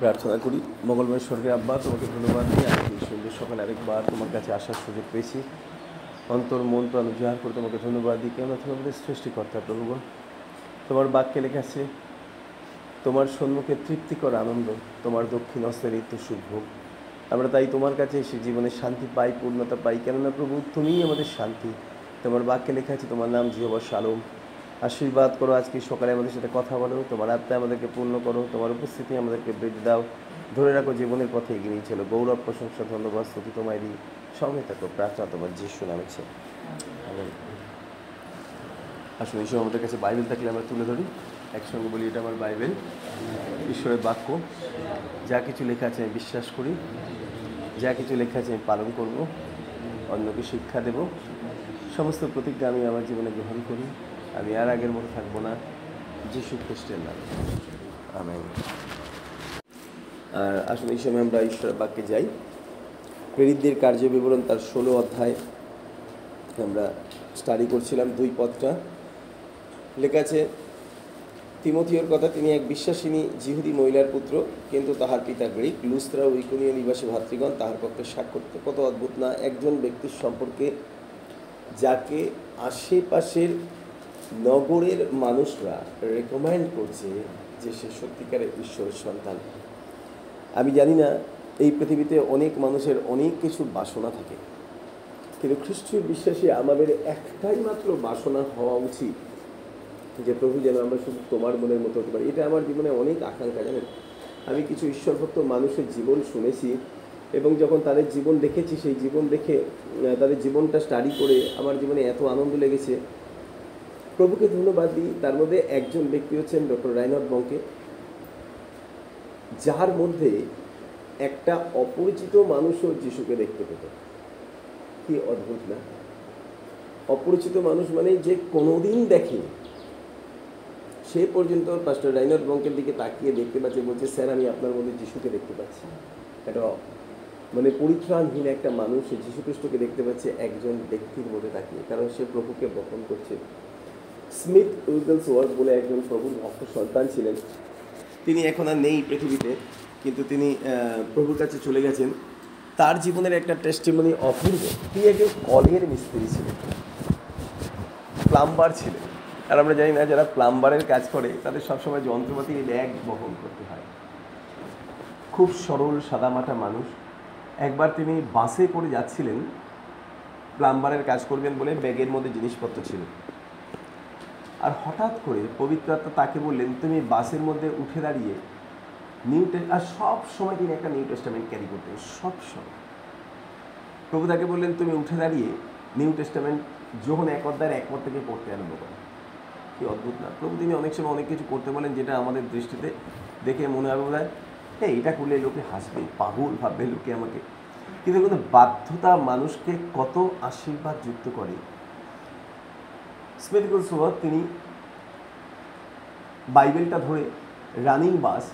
প্রার্থনা করি। মঙ্গলময় স্বর্গের আব্বা, তোমাকে ধন্যবাদ দিই আজকে সুন্দর সকালে আরেকবার তোমার কাছে আসার সুযোগ পেয়েছি। অন্তর, মন, প্রাণ উজাহার করে তোমাকে ধন্যবাদ দিই। কেন তুমি আমাদের সৃষ্টিকর্তা প্রভুগণ। তোমার বাক্যে লেখা আছে, তোমার সম্মুখে তৃপ্তিকর আনন্দ, তোমার দক্ষিণ হস্তের নিত্য সুভোগ আমরা তাই তোমার কাছে এসে জীবনে শান্তি পাই, পূর্ণতা পাই। কেননা প্রভু, তুমিই আমাদের শান্তি। তোমার বাক্যে লেখা আছে, তোমার নাম জিহবা সালম। আশীর্বাদ করো আজকে সকালে আমাদের সাথে কথা বলো, তোমার আত্মায় আমাদেরকে পূর্ণ করো, তোমার উপস্থিতি আমাদেরকে বৃদ্ধি দাও। ধরে রাখো জীবনের পথে এগিয়ে নিয়ে চলো। গৌরব, প্রশংসা, ধন্যবাদ, স্তুতি তোমারই সঙ্গে থাকো, প্রার্থনা তোমার যিশু নামেছে। আসলে সময় আমাদের কাছে বাইবেল থাকলে আমরা তুলে ধরি। একসঙ্গে বলি, এটা আমার বাইবেল, ঈশ্বরের বাক্য। যা কিছু লেখা আছে আমি বিশ্বাস করি। যা কিছু লেখা আছে আমি পালন করব। অন্যকে শিক্ষা দেব। সমস্ত প্রতিজ্ঞা আমি আমার জীবনে গ্রহণ করি। আমি আর আগের মতো থাকব না। যিশু খ্রিস্টের নামে। আমেন। আর আসলে এই সময় আমরা ঈশ্বরের বাক্যে যাই। প্রেরিতদের কার্য বিবরণ তার ষোলো অধ্যায়। আমরা স্টাডি করছিলাম দুই পদটা। লেখা আছে, তিমথিওর কথা তিনি এক বিশ্বাসিনী জিহুদি মহিলার পুত্র, কিন্তু তাহার পিতা গ্রিক, লুস্ত্রা ও নিবাসী ভাতৃগণ তাহার পক্ষে সাক্ষর কত অদ্ভুত না। একজন ব্যক্তির সম্পর্কে যাকে আশেপাশের নগরের মানুষরা রেকমেন্ড করছে যে সে সত্যিকারের ঈশ্বরের সন্তান। আমি জানি না, এই পৃথিবীতে অনেক মানুষের অনেক কিছু বাসনা থাকে। কিন্তু খ্রিস্টীয় বিশ্বাসী আমাদের একটাই মাত্র বাসনা হওয়া উচিত যে প্রভু যেন আমরা শুধু তোমার মনের মতো হতে পারি। এটা আমার জীবনে অনেক আকাঙ্ক্ষা, জানেন? আমি কিছু ঈশ্বরভক্ত মানুষের জীবন শুনেছি এবং যখন তাদের জীবন দেখেছি, সেই জীবন দেখে তাদের জীবনটা স্টাডি করে আমার জীবনে এত আনন্দ লেগেছে। প্রভুকে ধন্যবাদ দিই। তার মধ্যে একজন ব্যক্তি হচ্ছেন ডক্টর রায়নট বঙ্কে। যার মধ্যে একটা অপরিচিত মানুষও যিশুকে দেখতে পেত। কি অদ্ভুত না? অপরিচিত মানুষ মানে যে কোনোদিন দেখেনি। সে পর্যন্ত পাস্টার রাইনার বঙ্কের দিকে তাকিয়ে দেখতে পাচ্ছে, বলছে, স্যার, আমি আপনার মধ্যে যিশুকে দেখতে পাচ্ছি। একটা মানে পরিত্রাণহীন একটা মানুষ, সে যীশু খ্রিস্টকে দেখতে পাচ্ছে, একজন ব্যক্তির মধ্যে তাকিয়ে। কারণ সে প্রভুকে বহন করছে। স্মিথ উইগলস ওয়ার্ক বলে একজন প্রভুর ভক্ত সন্তান ছিলেন। তিনি এখন আর নেই পৃথিবীতে, কিন্তু তিনি প্রভুর কাছে চলে গেছেন। তার জীবনের একটা টেস্টিমনি অপূর্ব। তিনি একজন কলের মিস্ত্রি ছিলেন, প্লাম্বার ছিলেন। আর আমরা জানি না যারা প্লাম্বারের কাজ করে, তাদের সবসময় যন্ত্রপাতি ব্যাগ বহন করতে হয়। খুব সরল, সাদামাটা মানুষ। একবার তিনি বাসে করে যাচ্ছিলেন, প্লাম্বারের কাজ করবেন বলে ব্যাগের মধ্যে জিনিসপত্র ছিল। হঠাৎ করে পবিত্র আত্মা তাকে বললেন, তুমি বাসের মধ্যে উঠে দাঁড়িয়ে নিউ আর সব সময় তিনি একটা নিউ টেস্টামেন্ট ক্যারি করতেন, সব সময়। প্রভু তাকে বললেন, তুমি উঠে দাঁড়িয়ে নিউ টেস্টামেন্ট যখন এক অধ্যায়ের এক পদ থেকে পড়তে আরম্ভ করো। কি অদ্ভুত না। প্রভু তিনি অনেক সময় অনেক কিছু করতে বলেন যেটা আমাদের দৃষ্টিতে দেখে মনে হবে বোধ হয় হ্যাঁ এটা করলে লোকে হাসবে, পাগল ভাববে লোকে আমাকে। কিন্তু কিন্তু বাধ্যতা মানুষকে কত আশীর্বাদ যুক্ত করে স্মেরিকল সোয়ার তিনি বাইবেলটা ধরে রানিং বাস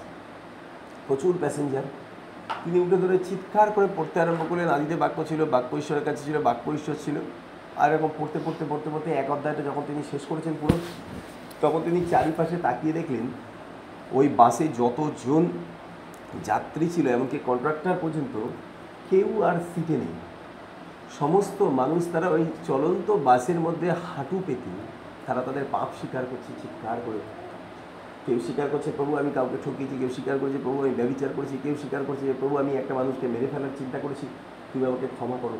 প্রচুর প্যাসেঞ্জার তিনি উঠে ধরে চিৎকার করে পড়তে আরম্ভ করলেন। আদিতে বাক্য ছিল, বাক্য ঈশ্বরের কাছে ছিল, বাক্য ঈশ্বর ছিল। আর এরকম পড়তে পড়তে পড়তে পড়তে এক অধ্যায়টা যখন তিনি শেষ করেছেন পুরো, তখন তিনি চারিপাশে তাকিয়ে দেখলেন, ওই বাসে যতজন যাত্রী ছিল, এমনকি কন্ট্রাক্টর পর্যন্ত কেউ আর সিটে নেই। সমস্ত মানুষ তারা ওই চলন্ত বাসের মধ্যে হাঁটু পেতে, তারা তাদের পাপ স্বীকার করছে, চিৎকার করে। কেউ স্বীকার করছে, প্রভু, আমি কাউকে ঠকিয়েছি। কেউ স্বীকার করেছে, প্রভু, আমি ব্যবচার করেছি। কেউ স্বীকার করছে যে, প্রভু, আমি একটা মানুষকে মেরে ফেলার চিন্তা করেছি। তুমি আমাকে ক্ষমা করো।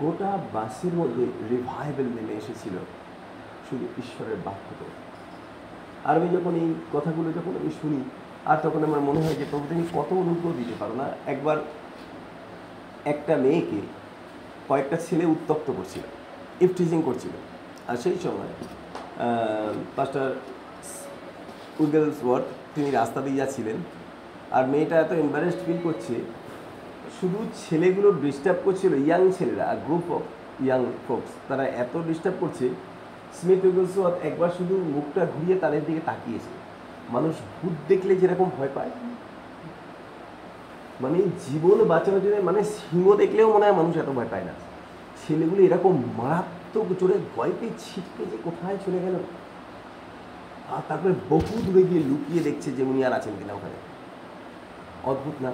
গোটা বাসের মধ্যে রিভাইভেল নেমে এসেছিল শুধু ঈশ্বরের বাক্য করে। আর আমি যখন এই কথাগুলো যখন আমি শুনি, আর তখন আমার মনে হয় যে, প্রভু, তুমি কত অনুগ্রহ দিতে পারো না? একবার একটা মেয়েকে কয়েকটা ছেলে উত্তপ্ত করছিল, ইফটিজিং করছিল। আর সেই সময় পাস্টার উইগেলস ওয়ার্ড তিনি রাস্তা দিয়ে যাচ্ছিলেন আর মেয়েটা এত এম্বারেসড ফিল করছে, শুধু ছেলেগুলো ডিস্টার্ব করছিল ইয়াং ছেলেরা আর গ্রুপ অফ ইয়াং ফোকস তারা এত ডিস্টার্ব করছে স্মিথ উইগলসওয়ার্থ একবার শুধু মুখটা ঘুরিয়ে তাদের দিকে তাকিয়েছে। মানুষ ভূত দেখলে যেরকম ভয় পায় মানে জীবন বাঁচানোর জন্য মানে সিংহ দেখলেও মনে হয় মানুষ এত ভয় পায় না। ছেলেগুলো এরকম মারাত্মক জোরে পেয়ে ছিটকে যে কোথায় চলে গেল। আর তারপরে বহু দূরে গিয়ে লুকিয়ে দেখছে যে উনি আর আছেন কিনা ওখানে। অদ্ভুত না?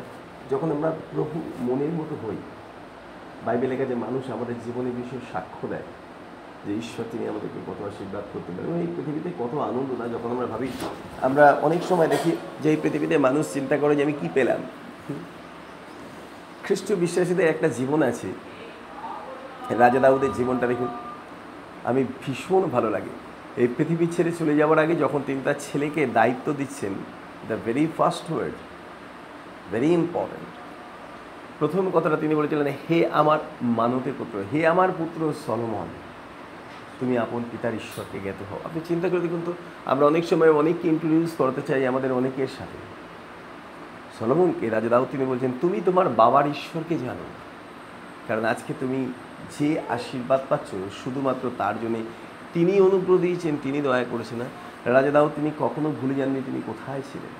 যখন আমরা প্রভু মনের মতো হই, বাইবেলে যে মানুষ আমাদের জীবনে বিষয়ে সাক্ষ্য দেয় যে ঈশ্বর তিনি আমাদেরকে কত আশীর্বাদ করতে পারেন। এই পৃথিবীতে কত আনন্দ না? যখন আমরা ভাবি, আমরা অনেক সময় দেখি যে এই পৃথিবীতে মানুষ চিন্তা করে যে আমি কি পেলাম? খ্রিস্ট বিশ্বাসীদের একটা জীবন আছে। রাজা দাউদের জীবনটা দেখুন। আমি ভীষণ ভালো লাগে। এই পৃথিবী ছেড়ে চলে যাওয়ার আগে যখন তিনি তার ছেলেকে দায়িত্ব দিচ্ছেন the very first word very important প্রথম কথাটা তিনি বলেছিলেন, হে আমার মানতের পুত্র, হে আমার পুত্র সলমন, তুমি আপন পিতার ঈশ্বরকে জ্ঞাত হও। আপনি চিন্তা করে দেখুন তো, আমরা অনেক সময় অনেককে ইন্ট্রোডিউস করতে চাই আমাদের অনেকের সাথে। সলমনকে রাজা দাউদ তিনি বলছেন, তুমি তোমার বাবার ঈশ্বরকে জানো কারণ আজকে তুমি যে আশীর্বাদ পাচ্ছ, শুধুমাত্র তার জন্যে তিনি অনুগ্রহ দিয়েছেন, তিনি দয়া করেছেন না। রাজা দাউদ তিনি কখনো ভুলে যাননি তিনি কোথায় ছিলেন।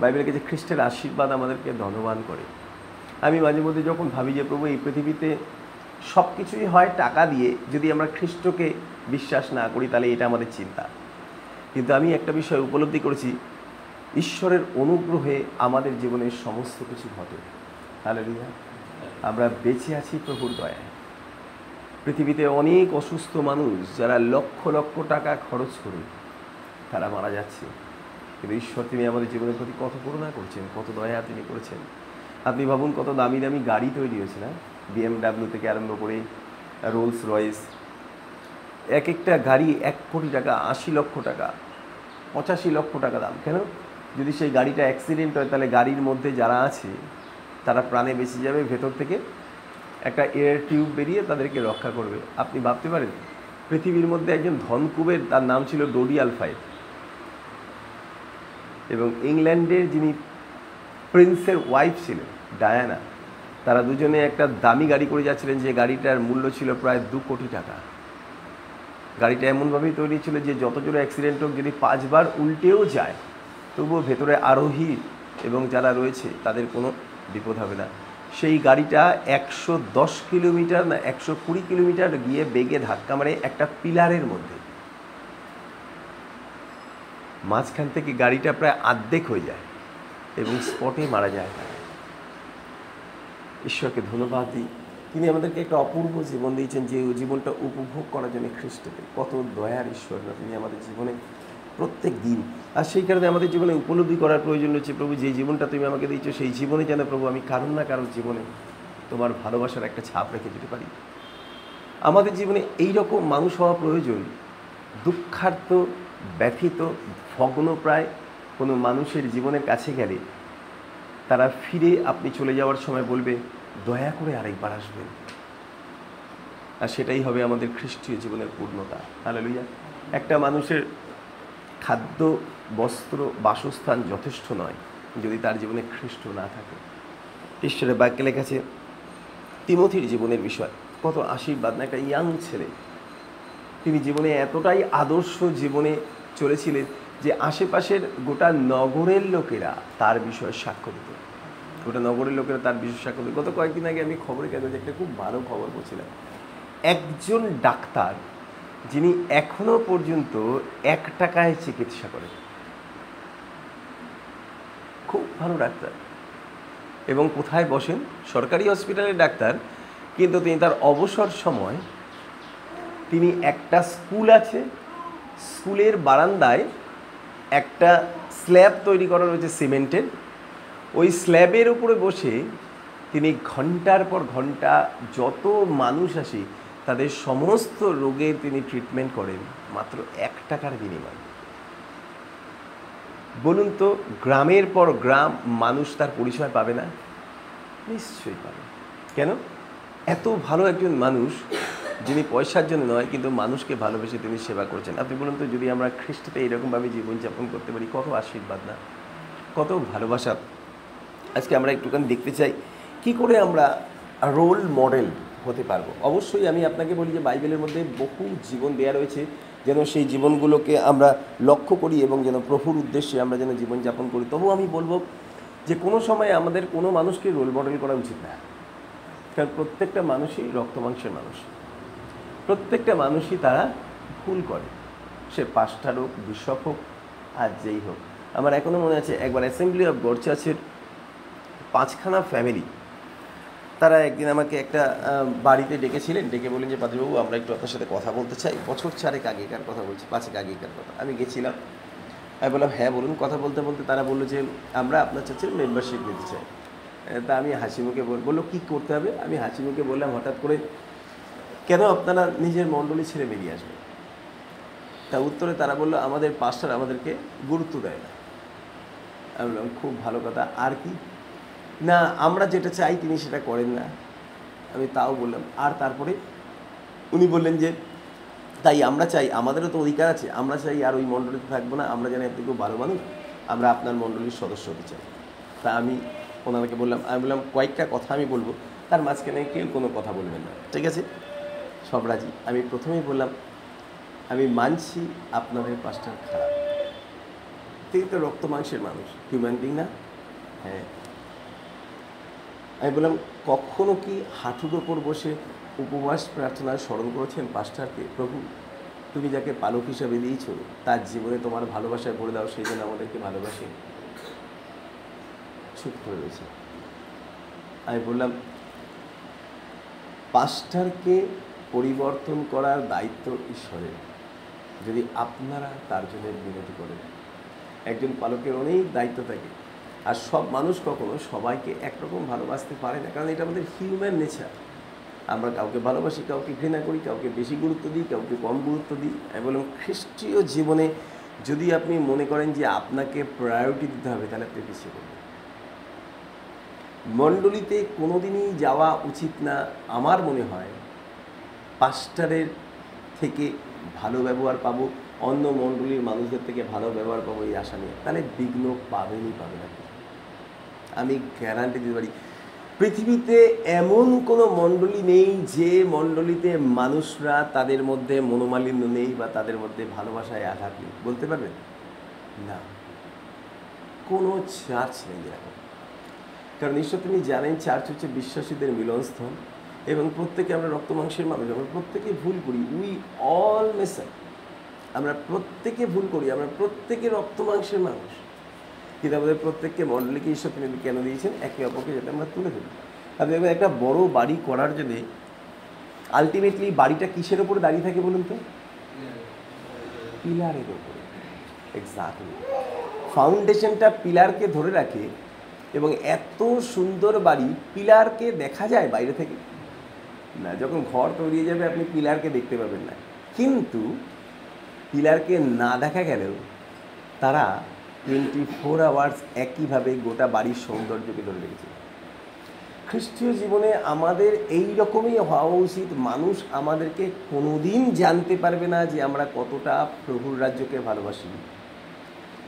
বাইবেলকে যে খ্রিস্টের আশীর্বাদ আমাদেরকে ধনবান করে। আমি মাঝে মধ্যে যখন ভাবি যে, প্রভু, এই পৃথিবীতে সব কিছুই হয় টাকা দিয়ে, যদি আমরা খ্রিস্টকে বিশ্বাস না করি, তাহলে এটা আমাদের চিন্তা। কিন্তু আমি একটা বিষয় উপলব্ধি করেছি ঈশ্বরের অনুগ্রহে আমাদের জীবনের সমস্ত কিছু ঘটে। তাহলে আমরা বেঁচে আছি প্রভুর দয়ায়। পৃথিবীতে অনেক অসুস্থ মানুষ যারা লক্ষ লক্ষ টাকা খরচ করে, তারা মারা যাচ্ছে। কিন্তু ঈশ্বর তিনি আমাদের জীবনের প্রতি কত করুণা করছেন, কত দয়া তিনি করেছেন। আপনি ভাবুন কত দামি দামি গাড়ি তৈরি হয়েছে না? বিএমডাব্লিউ থেকে আরম্ভ করে রোলস রয়েস এক একটা গাড়ি এক কোটি টাকা, আশি লক্ষ টাকা, পঁচাশি লক্ষ টাকা দাম, কেন? যদি সেই গাড়িটা অ্যাক্সিডেন্ট হয়, তাহলে গাড়ির মধ্যে যারা আছে, তারা প্রাণে বেঁচে যাবে, ভেতর থেকে একটা এয়ার টিউব বেরিয়ে তাদেরকে রক্ষা করবে। আপনি ভাবতে পারেন, পৃথিবীর মধ্যে একজন ধনকুবের, তার নাম ছিল ডোডি আলফাইড এবং ইংল্যান্ডের যিনি প্রিন্সের ওয়াইফ ছিলেন, ডায়ানা, তারা দুজনে একটা দামি গাড়ি করে যাচ্ছিলেন, যে গাড়িটার মূল্য ছিল প্রায় দু কোটি টাকা। গাড়িটা এমনভাবেই তৈরি ছিল যে যত জোরে অ্যাক্সিডেন্ট হোক, যদি পাঁচবার উল্টেও যায় তবুও ভেতরে আরোহী এবং যারা রয়েছে, তাদের কোনো বিপদ হবে না। সেই গাড়িটা একশো দশ কিলোমিটার না, একশো কুড়ি কিলোমিটার গিয়ে বেগে ধাক্কা মারে একটা পিলারের মধ্যে। মাঝখান থেকে গাড়িটা প্রায় আর্ধেক হয়ে যায় এবং স্পটে মারা যায়। তারা ঈশ্বরকে ধন্যবাদ দিই। তিনি আমাদেরকে একটা অপূর্ব জীবন দিয়েছেন যে জীবনটা উপভোগ করার জন্য খ্রিস্টকে। কত দয়ার ঈশ্বর না, তিনি আমাদের জীবনে প্রত্যেক দিন আর সেই কারণে আমাদের জীবনে উপলব্ধি করার প্রয়োজন রয়েছে, প্রভু, যে জীবনটা তুমি আমাকে দিয়েছ, সেই জীবনে যেন, প্রভু, আমি কারণ না কারোর জীবনে তোমার ভালোবাসার একটা ছাপ রেখে যেতে পারি। আমাদের জীবনে এই রকম মানুষ হওয়া প্রয়োজন দুঃখার্থ ব্যথিত ভগ্নপ্রায় কোনো মানুষের জীবনের কাছে গেলে তারা ফিরে আপনি চলে যাওয়ার সময় বলবে, দয়া করে আরেকবার আসবেন। আর সেটাই হবে আমাদের খ্রিস্টীয় জীবনের পূর্ণতা। তাহলে লইয়া একটা মানুষের খাদ্য বস্ত্র বাসস্থান যথেষ্ট নয়, যদি তার জীবনে খ্রিস্ট না থাকে। ঈশ্বরের বাক্যে লেখা আছে, তিমথির জীবনের বিষয়, কত আশীর্বাদ না, একটা ইয়াং ছেলে। তিনি জীবনে এতটাই আদর্শ জীবনে চলেছিলেন যে আশেপাশের গোটা নগরের লোকেরা তার বিষয়ে সাক্ষ্য দিত। গোটা নগরের লোকেরা তার বিষয়ে সাক্ষ্য দিত। গত কয়েকদিন আগে আমি খবরের কাগজে একটা খুব ভালো খবর বলছিলাম একজন ডাক্তার, যিনি এখনও পর্যন্ত এক টাকায় চিকিৎসা করেন। খুব ভালো ডাক্তার। এবং কোথায় বসেন? সরকারি হসপিটালের ডাক্তার, কিন্তু তিনি তার অবসর সময় তিনি একটা স্কুল আছে, স্কুলের বারান্দায় একটা স্ল্যাব তৈরি করা রয়েছে সিমেন্টের। ওই স্ল্যাবের উপরে বসে তিনি ঘণ্টার পর ঘণ্টা যত মানুষ আসে, তাদের সমস্ত রোগের তিনি ট্রিটমেন্ট করেন, মাত্র এক টাকার বিনিময়ে। বলুন তো, গ্রামের পর গ্রাম মানুষ তার পরিচয় পাবে না? নিশ্চয়ই পাবে। কেন? এত ভালো একজন মানুষ, যিনি পয়সার জন্য নয়, কিন্তু মানুষকে ভালোবেসে তিনি সেবা করছেন। আপনি বলুন তো, যদি আমরা খ্রিস্টতে এরকমভাবে জীবনযাপন করতে পারি, কত আশীর্বাদ না? কত ভালোবাসা। আজকে আমরা একটুখানি দেখতে চাই, কি করে আমরা রোল মডেল হতে পারব। অবশ্যই আমি আপনাকে বলি যে বাইবেলের মধ্যে বহু জীবন দেয়া রয়েছে, যেন সেই জীবনগুলোকে আমরা লক্ষ্য করি এবং যেন প্রভুর উদ্দেশ্যে আমরা যেন জীবনযাপন করি। তবু আমি বলব যে কোনো সময় আমাদের কোনো মানুষকে রোল মডেল করা উচিত না। কারণ প্রত্যেকটা মানুষই রক্ত মাংসের মানুষ। প্রত্যেকটা মানুষই তারা ভুল করে। সে পাস্টার হোক বিশপ হোক, আর যেই হোক। আমার এখনও মনে আছে, একবার অ্যাসেম্বলি অফ গড চার্চের পাঁচখানা ফ্যামিলি তারা একদিন আমাকে একটা বাড়িতে ডেকেছিলেন, ডেকে বললেন যে, পাদ্রবাবু, আমরা একটু আপনার সাথে কথা বলতে চাই। বছর চারেক আগেকার কথা বলছি, পাঁচেক আগেকার কথা। আমি গেছিলাম। আমি বললাম হ্যাঁ বলুন, কথা বলতে বলতে। তারা বলল যে, আমরা আপনার চার্চের মেম্বারশিপ নিতে চাই। তা আমি হাসি মুখে বলল, কী করতে হবে? আমি হাসি মুখে বললাম, হঠাৎ করে, কেন আপনারা নিজের মণ্ডলী ছেড়ে বেরিয়ে আসবেন? তা উত্তরে তারা বলল, আমাদের পাস্টার আমাদেরকে গুরুত্ব দেয় না। আমি বললাম, খুব ভালো কথা। আর কি? না, আমরা যেটা চাই তিনি সেটা করেন না। আমি তাও বললাম। আর তারপরে উনি বললেন যে, তাই আমরা চাই, আমাদেরও তো অধিকার আছে, আমরা চাই আর ওই মণ্ডলীতে থাকব না, আমরা জানি আপনি খুব ভালো মানুষ, আমরা আপনার মণ্ডলীর সদস্য হতে চাই। তা আমি ওনাকে বললাম, আমি বললাম, কয়েকটা কথা আমি বলব, তার মাঝখানে কেউ কোনো কথা বলবেন না, ঠিক আছে? সব রাজি। আমি প্রথমেই বললাম, আমি মানছি আপনাদের পাঁচটার খারাপ। তিনি তো রক্ত মাংসের মানুষ হিউম্যান বিং না? হ্যাঁ। আমি বললাম, কখনো কি হাঁটুর ওপর বসে উপবাস প্রার্থনা স্মরণ করেছেন পাস্টারকে? প্রভু, তুমি যাকে পালক হিসাবে দিয়েছ, তার জীবনে তোমার ভালোবাসায় ভরে দাও, সেই জন্য আমাদেরকে ভালোবাসে। চুপ করে রয়েছে। আমি বললাম, পাস্টারকে পরিবর্তন করার দায়িত্ব ঈশ্বরের, যদি আপনারা তার জন্য বিনতি করেন। একজন পালকের অনেক দায়িত্ব থাকে। আর সব মানুষ কখনো সবাইকে একরকম ভালোবাসতে পারে না, কারণ এটা আমাদের হিউম্যান নেচার আমরা কাউকে ভালোবাসি, কাউকে ঘৃণা করি, কাউকে বেশি গুরুত্ব দিই, কাউকে কম গুরুত্ব দিই, এবং খ্রিস্টীয় জীবনে যদি আপনি মনে করেন যে আপনাকে প্রায়োরিটি দিতে হবে, তাহলে আপনি পিছিয়ে পড়বেন। মণ্ডলীতে কোনোদিনই যাওয়া উচিত না আমার মনে হয়, পাস্টারের থেকে ভালো ব্যবহার পাবো, অন্য মণ্ডলীর মানুষদের থেকে ভালো ব্যবহার পাবো এই আশা নিয়ে। তাহলে বিঘ্ন পাবেনই পাবেন আপনি। আমি গ্যারান্টি দিতে পারি। পৃথিবীতে এমন কোনো মণ্ডলী নেই যে মণ্ডলীতে মানুষরা তাদের মধ্যে মনোমালিন্য নেই বা তাদের মধ্যে ভালোবাসায় আঘাত নেই। বলতে পারবেন? না। কোনো চার্চ নেই এরকম। কারণ ঈশ্বর তিনি জানেন চার্চ হচ্ছে বিশ্বাসীদের মিলনস্থল এবং প্রত্যেকে আমরা রক্ত মাংসের মানুষ। আমরা প্রত্যেকে ভুল করি। উই অল মেসার আমরা প্রত্যেকে ভুল করি। আমরা প্রত্যেকে রক্ত মাংসের মানুষ। কিন্তু প্রত্যেককে মণ্ডলীকে ঈশ্বর তিনি কেন দিয়েছেন? একে অপরকে যাতে আমরা তুলে ধরি। আপনি দেখবেন একটা বড় বাড়ি করার জন্যে আলটিমেটলি বাড়িটা কিসের ওপরে দাঁড়িয়ে থাকে বলুন তো? পিলারের ওপরে। এক্সাক্টলি ফাউন্ডেশনটা পিলারকে ধরে রাখে এবং এত সুন্দর বাড়ি পিলারকে দেখা যায় বাইরে থেকে। না, যখন ঘর তৈরি যাবে আপনি পিলারকে দেখতে পাবেন না। কিন্তু পিলারকে না দেখা গেলেও তারা টোয়েন্টি ফোর আওয়ার্স একইভাবে গোটা বাড়ির সৌন্দর্যকে ধরে রেখেছে। খ্রিস্টীয় জীবনে আমাদের এই রকমই হওয়া উচিত। মানুষ আমাদেরকে কোনোদিন জানতে পারবে না যে আমরা কতটা প্রভুর রাজ্যকে ভালোবাসি।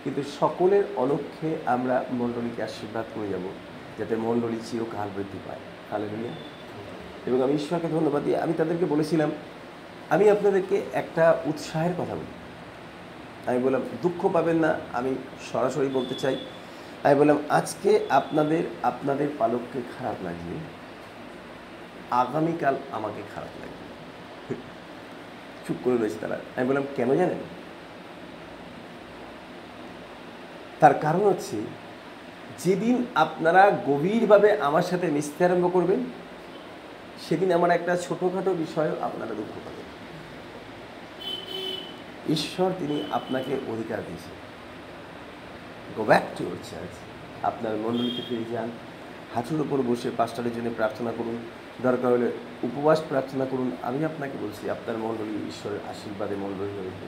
কিন্তু সকলের অলক্ষ্যে আমরা মণ্ডলীকে আশীর্বাদ করে যাব, যাতে মণ্ডলী চিরকাল বৃদ্ধি পায়। হালেলুয়া এবং আমি ঈশ্বরকে ধন্যবাদ দিই আমি তাদেরকে বলেছিলাম, আমি আপনাদেরকে একটা উৎসাহের কথা বলি। আমি বললাম, দুঃখ পাবেন না, আমি সরাসরি বলতে চাই। আমি বললাম, আজকে আপনাদের আপনাদের পালককে খারাপ লাগবে আগামীকাল আমাকে খারাপ লাগবে। চুপ করে রয়েছে তারা। আমি বললাম, কেন জানেন? তার কারণ হচ্ছে, যেদিন আপনারা গভীরভাবে আমার সাথে মিশতে আরম্ভ করবেন, সেদিন আমার একটা ছোটোখাটো বিষয়েও আপনারা দুঃখ পাবেন। ঈশ্বর তিনি আপনাকে অধিকার দিয়েছেন। Go back to your church আপনার মণ্ডলীতে ফিরে যান। হাঁটুর ওপর বসে পাঁচটারের জন্য প্রার্থনা করুন। দরকার হলে উপবাস প্রার্থনা করুন। আমি আপনাকে বলছি, আপনার মণ্ডলী ঈশ্বরের আশীর্বাদে মণ্ডলী হয়ে উঠবে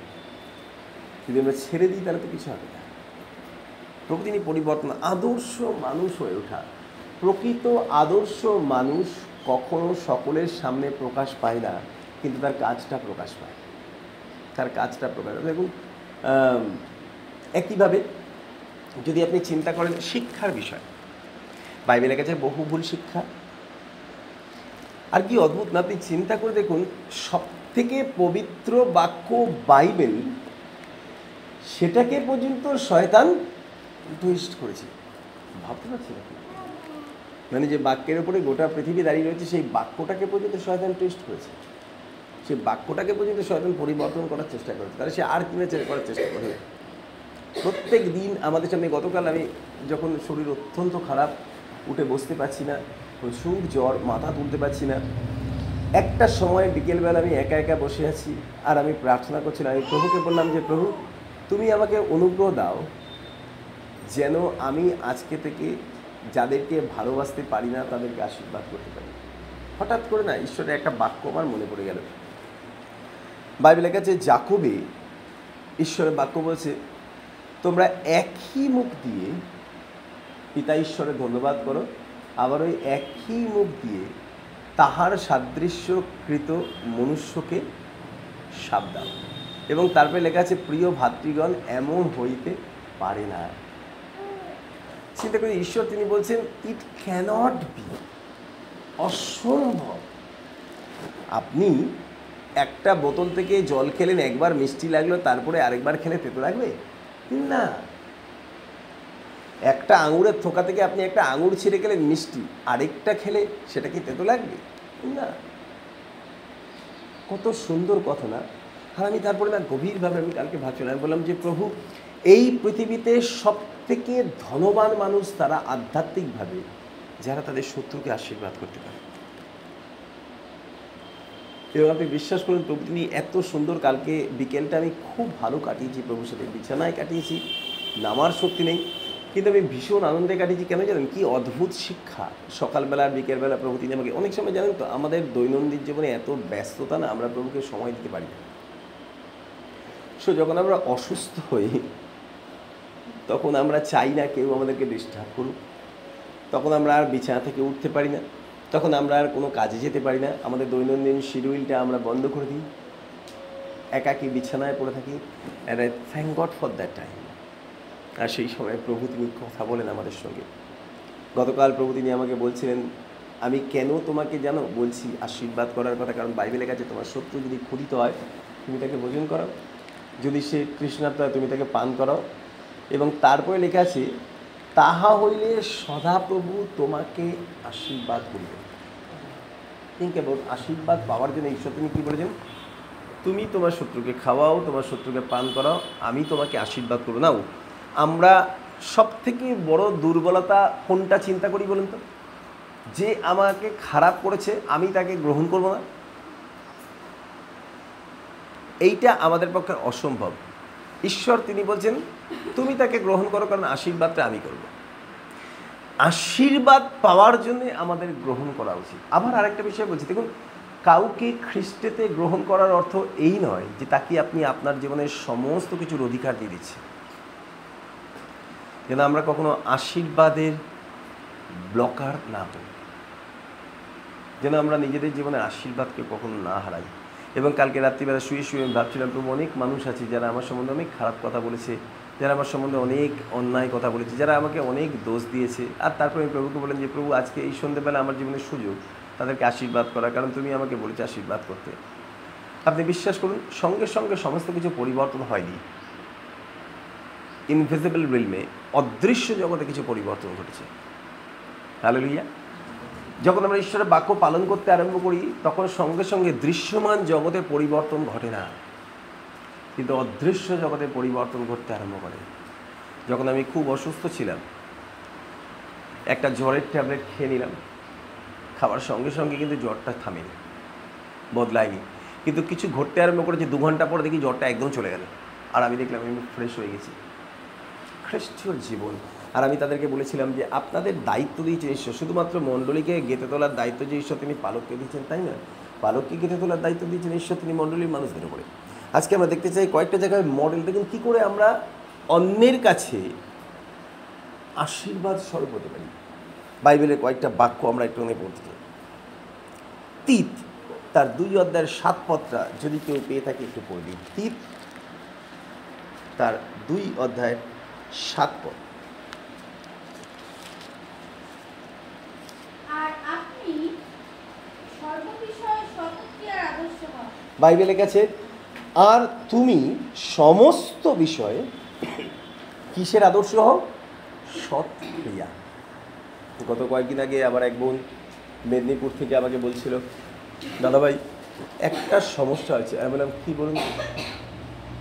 যদি আমরা ছেড়ে দিই, তাহলে তো কিছু হবে না। প্রভু তিনি পরিবর্তন আদর্শ মানুষ হয়ে ওঠা। প্রকৃত আদর্শ মানুষ কখনো সকলের সামনে প্রকাশ পায় না, কিন্তু তার কাজটা প্রকাশ পায়। তার কাজটা প্রকাশ দেখুন একইভাবে যদি আপনি চিন্তা করেন শিক্ষার বিষয়, বাইবেলের কাছে বহু ভুল শিক্ষা। আর কি অদ্ভুত না, আপনি চিন্তা করে দেখুন সব থেকে পবিত্র বাক্য বাইবেল সেটাকে পর্যন্ত শয়তান টুইস্ট করেছে। ভাবতে আপনি? মানে যে বাক্যের উপরে গোটা পৃথিবী দাঁড়িয়ে রয়েছে, সেই বাক্যটাকে পর্যন্ত শয়তান টুইস্ট করেছে। সেই বাক্যটাকে পর্যন্ত শয়তান পরিবর্তন করার চেষ্টা করেছে। তাহলে সে আর কি না করার চেষ্টা করে প্রত্যেক দিন আমাদের সামনে গতকাল আমি যখন শরীর অত্যন্ত খারাপ, উঠে বসতে পারছি না, প্রচুর জ্বর, মাথা তুলতে পারছি না, একটা সময় বিকেলবেলা আমি একা একা বসে আছি আর আমি প্রার্থনা করছিলাম, আমি প্রভুকে বললাম যে, প্রভু, তুমি আমাকে অনুগ্রহ দাও যেন আমি আজকে থেকে যাদেরকে ভালোবাসতে পারি না, তাদেরকে আশীর্বাদ করতে পারি। হঠাৎ করে না ঈশ্বরের একটা বাক্য আমার মনে পড়ে গেল। বাইবেলের কাছে জাকবে ঈশ্বরের বাক্য বলছে, তোমরা একই মুখ দিয়ে পিতা ঈশ্বরের ধন্যবাদ করো, আবার ওই একই মুখ দিয়ে তাহার সাদৃশ্যকৃত মনুষ্যকে সাপ দাও। এবং তারপরে লেখা আছে, প্রিয় ভাতৃগণ, এমন হইতে পারে না। চিন্তা করি, ঈশ্বর তিনি বলছেন, ইট ক্যানট বি অসম্ভব। আপনি একটা বোতল থেকে জল খেলেন একবার মিষ্টি লাগল, তারপরে আরেকবার খেলে তেতো লাগবে? না। একটা আঙুরের থোকা থেকে আপনি একটা আঙুর ছিঁড়ে গেলেন মিষ্টি, আরেকটা খেলে সেটা কি তেতো লাগবে? না। কত সুন্দর কথা না? আর আমি তারপরে না গভীরভাবে আমি কালকে ভাবছিলাম আমি বললাম যে, প্রভু, এই পৃথিবীতে সব থেকে ধনবান মানুষ তারা আধ্যাত্মিকভাবে, যারা তাদের শত্রুকে আশীর্বাদ করতে পারে। এবং আপনি বিশ্বাস করুন, প্রভু, তিনি এত সুন্দর কালকে বিকেলটা আমি খুব ভালো কাটিয়েছি প্রভুর সাথে। বিছানায় কাটিয়েছি, নামার শক্তি নেই। কিন্তু আমি ভীষণ আনন্দে কাটিয়েছি। কেন জানেন? কি অদ্ভুত শিক্ষা। সকালবেলা, বিকেলবেলা প্রভু, তিনি আমাকে অনেক সময় জানেন তো, আমাদের দৈনন্দিন জীবনে এত ব্যস্ততা না আমরা প্রভুকে সময় দিতে পারি না। সো যখন আমরা অসুস্থ হই, তখন আমরা চাই না কেউ আমাদেরকে ডিস্টার্ব করুক। তখন আমরা আর বিছানা থেকে উঠতে পারি না। তখন আমরা আর কোনো কাজে যেতে পারি না। আমাদের দৈনন্দিন শিডিউলটা আমরা বন্ধ করে দিই। একাকি বিছানায় পড়ে থাকি। And I thank God for that time আর সেই সময় প্রভু তিনি কথা বলেন আমাদের সঙ্গে। গতকাল প্রভু তিনি আমাকে বলছিলেন, আমি কেন তোমাকে জানো বলছি আশীর্বাদ করার কথা? কারণ বাইবেলের কাছে তোমার শত্রু যদি ক্ষুদিত হয়, তুমি তাকে ভোজন করো যদি সে হয়, তুমি তাকে পান করো এবং তারপরে লেখা আছে, তাহা হইলে সদাপ্রভু তোমাকে আশীর্বাদ করিবে থিঙ্ক অ্যাবাউট আশীর্বাদ পাওয়ার জন্য ঈশ্বর, তিনি কী বলেছেন? তুমি তোমার শত্রুকে খাওয়াও, তোমার শত্রুকে পান করাও, আমি তোমাকে আশীর্বাদ করব। নাও, আমরা সব থেকে বড় দুর্বলতা কোনটা চিন্তা করি বলুন তো? যে আমাকে খারাপ করেছে, আমি তাকে গ্রহণ করব না। এইটা আমাদের পক্ষে অসম্ভব। ঈশ্বর, তিনি বলছেন, তুমি তাকে গ্রহণ করো, কারণ আশীর্বাদটা আমি করব। আশীর্বাদ পাওয়ার জন্য আমাদের গ্রহণ করা উচিত। আবার আরেকটা বিষয় বলছি, দেখুন, কাউকে খ্রিস্টেতে গ্রহণ করার অর্থ এই নয় যে তাকে আপনি আপনার জীবনের সমস্ত কিছুর অধিকার দিয়ে দিচ্ছেন। যেন আমরা কখনো আশীর্বাদের ব্লকার না হই। যেন আমরা নিজেদের জীবনে আশীর্বাদকে কখনো না হারাই। এবং কালকে রাত্রিবেলা শুয়ে শুয়ে ভাবছিলাম, প্রভু, অনেক মানুষ আছে যারা আমার সম্বন্ধে অনেক খারাপ কথা বলেছে। যারা আমার সম্বন্ধে অনেক অন্যায় কথা বলেছে, যারা আমাকে অনেক দোষ দিয়েছে। আর তারপরে আমি প্রভুকে বললেন যে, প্রভু, আজকে এই সন্ধ্যেবেলা আমার জীবনের সুযোগ, তাদেরকে আশীর্বাদ করা কারণ তুমি আমাকে বলেছ আশীর্বাদ করতে। আপনি বিশ্বাস করুন, সঙ্গে সঙ্গে সমস্ত কিছু পরিবর্তন হয়নি। ইনভিজিবল রিলমে অদৃশ্য জগতে কিছু পরিবর্তন ঘটেছে। হ্যালো লুইয়া যখন আমরা ঈশ্বরের বাক্য পালন করতে আরম্ভ করি, তখন সঙ্গে সঙ্গে দৃশ্যমান জগতে পরিবর্তন ঘটে না। কিন্তু অদৃশ্য জগতে পরিবর্তন ঘটতে আরম্ভ করে। যখন আমি খুব অসুস্থ ছিলাম, একটা জ্বরের ট্যাবলেট খেয়ে নিলাম। খাবার সঙ্গে সঙ্গে কিন্তু জ্বরটা থামেনি, বদলায়নি। কিন্তু কিছু ঘটতে আরম্ভ করেছে, দু ঘণ্টা পরে দেখি জ্বরটা একদম চলে গেল। আর আমি দেখলাম আমি ফ্রেশ হয়ে গেছি। খ্রিস্টীয় জীবন। আর আমি তাদেরকে বলেছিলাম যে, আপনাদের দায়িত্ব দিয়েছেন ঈশ্বর। শুধুমাত্র মণ্ডলীকে গেঁথে তোলার দায়িত্ব যে ঈশ্বর তিনি পালককে দিয়েছেন, তাই না পালককে গেঁথে তোলার দায়িত্ব দিয়েছেন ঈশ্বর, তিনি মণ্ডলীর মানুষদের উপরে। আজকে আমরা দেখতে চাই কয়েকটা জায়গায় মডেল দেখুন কী করে আমরা অন্যের কাছে আশীর্বাদ স্বরূপ হতে পারি। বাইবেলের কয়েকটা বাক্য আমরা একটু পড়তে চাই। তিত তার দুই অধ্যায়ের সাত পত্রা যদি কেউ পেয়ে থাকে একটু পড়ে দিন তিত তার দুই অধ্যায়ের সাত পদ আর আপনি আর তুমি সমস্ত বিষয়ে কিসের আদর্শ হও? সৎ ক্রিয়া গত কয়েকদিন আগে আবার এক বোন মেদিনীপুর থেকে আমাকে বলছিল, দাদাভাই, একটা সমস্যা হয়েছে। আমি বললাম, কী বলুন?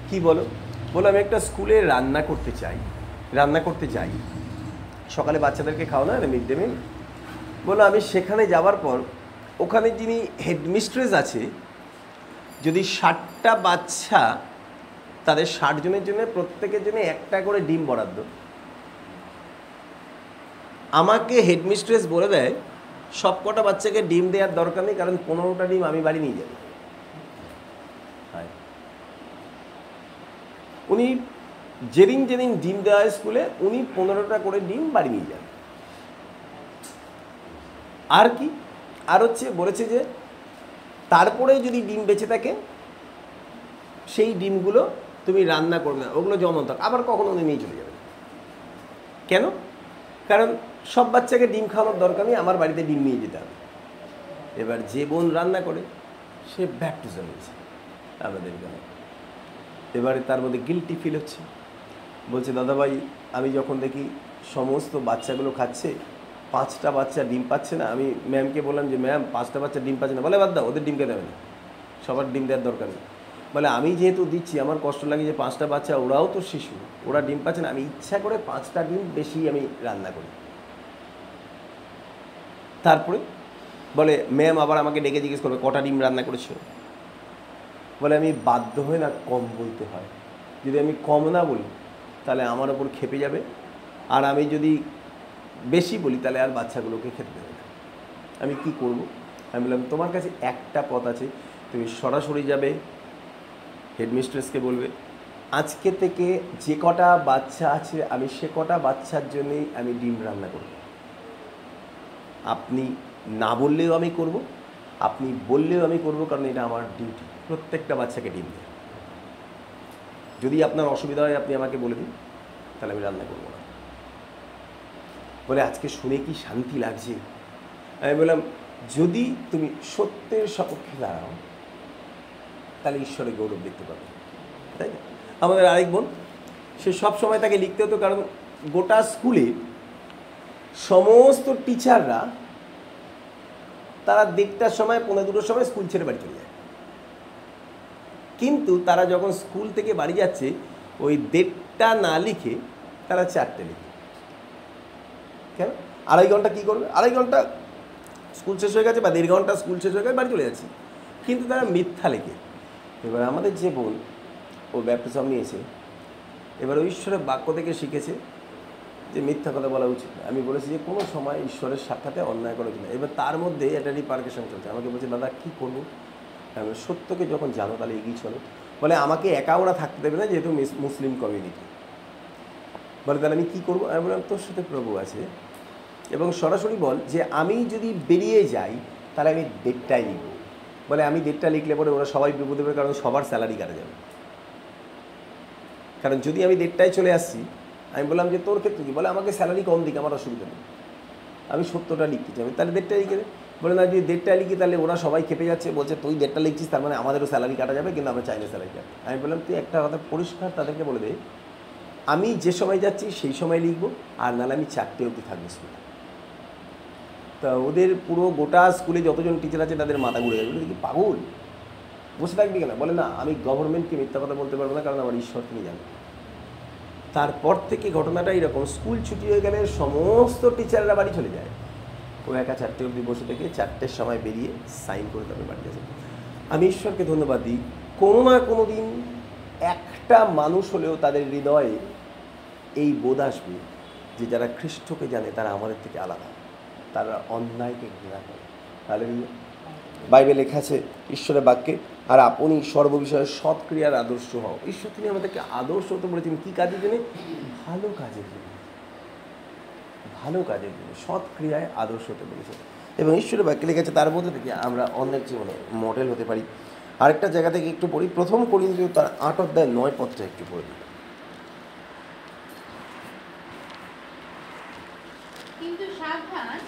কী বলো? বলে আমি একটা স্কুলে রান্না করতে চাই, রান্না করতে যাই সকালে বাচ্চাদেরকে খাও না মিড ডে মিল। বলে আমি সেখানে যাওয়ার পর, ওখানে যিনি হেডমিস্ট্রেস আছে যদি ষাটটা বাচ্চা তাদের ষাট জনের জন্য প্রত্যেকের জন্য একটা করে ডিম বরাদ্দ। আমাকে হেডমিস্ট্রেস বলে দেয়, সব কটা বাচ্চাকে ডিম দেওয়ার দরকার নেই, কারণ পনেরোটা ডিম আমি বাড়ি নিয়ে যাব। উনি যেদিন যেদিন ডিম দেওয়া হয় স্কুলে, উনি পনেরোটা করে ডিম বাড়ি নিয়ে যান। আর কি? আর হচ্ছে বলেছে যে তারপরে যদি ডিম বেঁচে থাকে, সেই ডিমগুলো তুমি রান্না করবে না, ওগুলো জমন থাক, আবার কখনো উনি নিয়ে চলে যাবে। কেন? কারণ সব বাচ্চাকে ডিম খাওয়ানোর দরকার নেই, আমার বাড়িতে ডিম নিয়ে যেতে হবে। এবার যে বোন রান্না করে, সে ব্যাপটিজম হয়েছে, আমাদের এখানে। এবারে তার মধ্যে গিলটি ফিল হচ্ছে। বলছে, দাদাভাই, আমি যখন দেখি সমস্ত বাচ্চাগুলো খাচ্ছে পাঁচটা বাচ্চা ডিম পাচ্ছে না, আমি ম্যামকে বললাম যে ম্যাম পাঁচটা বাচ্চা ডিম পাচ্ছে না। বলে, বাদ দাও, ওদের ডিমকে দেবে না। সবার ডিম দেওয়ার দরকার নেই। বলে, আমি যেহেতু দিচ্ছি, আমার কষ্ট লাগে যে পাঁচটা বাচ্চা, ওরাও তো শিশু, ওরা ডিম পাচ্ছে না, আমি ইচ্ছা করে পাঁচটা ডিম বেশি আমি রান্না করি। তারপরে বলে ম্যাম আবার আমাকে ডেকে জিজ্ঞেস করবে, কটা ডিম রান্না করেছ? বলে, আমি বাধ্য হয়ে না কম বলতে হয়। যদি আমি কম না বলি, তাহলে আমার ওপর খেপে যাবে। আর আমি যদি বেশি বলি, তাহলে আর বাচ্চাগুলোকে খেতে দেবে না। আমি কি করব? আমি বললাম, তোমার কাছে একটা পথ আছে, তুমি সরাসরি যাবে, হেডমিস্ট্রেসকে বলবে, আজকে থেকে যে কটা বাচ্চা আছে, আমি সে কটা বাচ্চার জন্যই আমি ডিম রান্না করব। আপনি না বললেও আমি করব, আপনি বললেও আমি করব, কারণ এটা আমার ডিউটি। প্রত্যেকটা বাচ্চাকে ডিম দেয়। যদি আপনার অসুবিধা হয়, আপনি আমাকে বলে দিন, তাহলে আমি রান্না করব। বলে আজকে শুনে কি শান্তি লাগছে? আমি বললাম, যদি তুমি সত্যের সপক্ষে দাঁড়াও, তাহলে ঈশ্বরের গৌরব দেখতে পাবে। তাই না? আমাদের আরেক বোন, সে সব সময় তাকে লিখতে হতো, কারণ গোটা স্কুলে সমস্ত টিচাররা তারা দেড়টার সময় পনেরো দুটোর সময় স্কুল ছেড়ে বাড়ি চলে যায়। কিন্তু তারা যখন স্কুল থেকে বাড়ি যাচ্ছে, ওই দেড়টা না লিখে তারা চারটে লিখে। কেন? আড়াই ঘণ্টা কী করবে? আড়াই ঘণ্টা স্কুল শেষ হয়ে গেছে বা দেড় ঘণ্টা স্কুল শেষ হয়ে গেছে, বাড়ি চলে যাচ্ছে। কিন্তু তারা মিথ্যা লেখে। এবার আমাদের যে বোন, ও ব্যাপটিজম নিয়েছে, এবার ও ঈশ্বরের বাক্য থেকে শিখেছে যে মিথ্যা কথা বলা উচিত আমি বলেছি যে কোনো সময় ঈশ্বরের সাক্ষাতে অন্যায় করা উচিত এবার তার মধ্যে একটা রিপার্কেশন চলছে। আমাকে বলছে, দাদা, কী করব? সত্যকে যখন জানো, তাহলে এগিয়ে চলো। বলে, আমাকে একা ওরা থাকতে দেবে না, যেহেতু মিস- মুসলিম কমিউনিটি বলে, তাহলে আমি কী করব? আমি বললাম, তোর সাথে প্রভু আছে। এবং সরাসরি বল যে, আমি যদি বেরিয়ে যাই, তাহলে আমি ডেটটাই লিখব। বলে, আমি ডেটটা লিখলে পরে ওরা সবাই বিপদে পড়বে, কারণ সবার স্যালারি কাটা যাবে। কারণ যদি আমি দেড়টায় চলে আসছি, আমি বললাম যে, তোর ক্ষেত্রে কি? বলে, আমাকে স্যালারি কম দিকে, আমার অসুবিধা নেই। আমি সত্যটা লিখতে চাই তাহলে দেড়টা লিখে দে। বলে, না, যদি দেড়টা লিখি, তাহলে ওরা সবাই খেপে যাচ্ছে। বলছে, তুই দেড়টা লিখছিস, তার মানে আমাদেরও স্যালারি কাটা যাবে, কিন্তু আমরা চাই না স্যালারি কাটা আমি বললাম, তুই একটা কথা পরিষ্কার তাদেরকে বলে দে আমি যে সময় যাচ্ছি, সেই সময় লিখব, আর নাহলে আমি চারটে অবধি থাকব স্কুলে তা ওদের পুরো গোটা স্কুলে যতজন টিচার আছে, তাদের মাথা ঘুরে যাবে। কি পাগল? বসে থাকবি কেন? বলে, না, আমি গভর্নমেন্টকে মিথ্যা কথা বলতে পারব না, কারণ আমার ঈশ্বর তিনি জানেন। তারপর থেকে ঘটনাটা এরকম স্কুল ছুটি হয়ে গেলে সমস্ত টিচাররা বাড়ি চলে যায়। ও একা চারটে অবধি বসে থেকে চারটের সময় বেরিয়ে সাইন করে তবে বাড়ি আমি ঈশ্বরকে ধন্যবাদ দিই। কোনো না কোনো দিন একটা মানুষ হলেও তাদের হৃদয়ে এই বোধ আসবে যে যারা খ্রিস্টকে জানে, তারা আমাদের থেকে আলাদা। তারা অন্যায়কে ঘৃণা করে। তাহলে বাইবেল লেখা আছে ঈশ্বরের বাক্যে, আর আপনি সর্ববিষয়ে সৎ ক্রিয়ার আদর্শ হও। ঈশ্বর, তিনি আমাদেরকে আদর্শ তো বলেছেন। কী কাজের জন্য? ভালো কাজের জন্য। ভালো কাজের জন্য। সৎ ক্রিয়ায় আদর্শ হতে বলেছেন। এবং ঈশ্বরের বাক্যে লেখা আছে, তার মধ্যে থেকে আমরা অন্যের জীবনে মডেল হতে পারি। আরেকটা জায়গা থেকে একটু পড়ি। প্রথম করিন্দ্রীয় তার আট অধ্যায় নয় পথটা একটু পড়ি। দিই কিন্তু সাবধান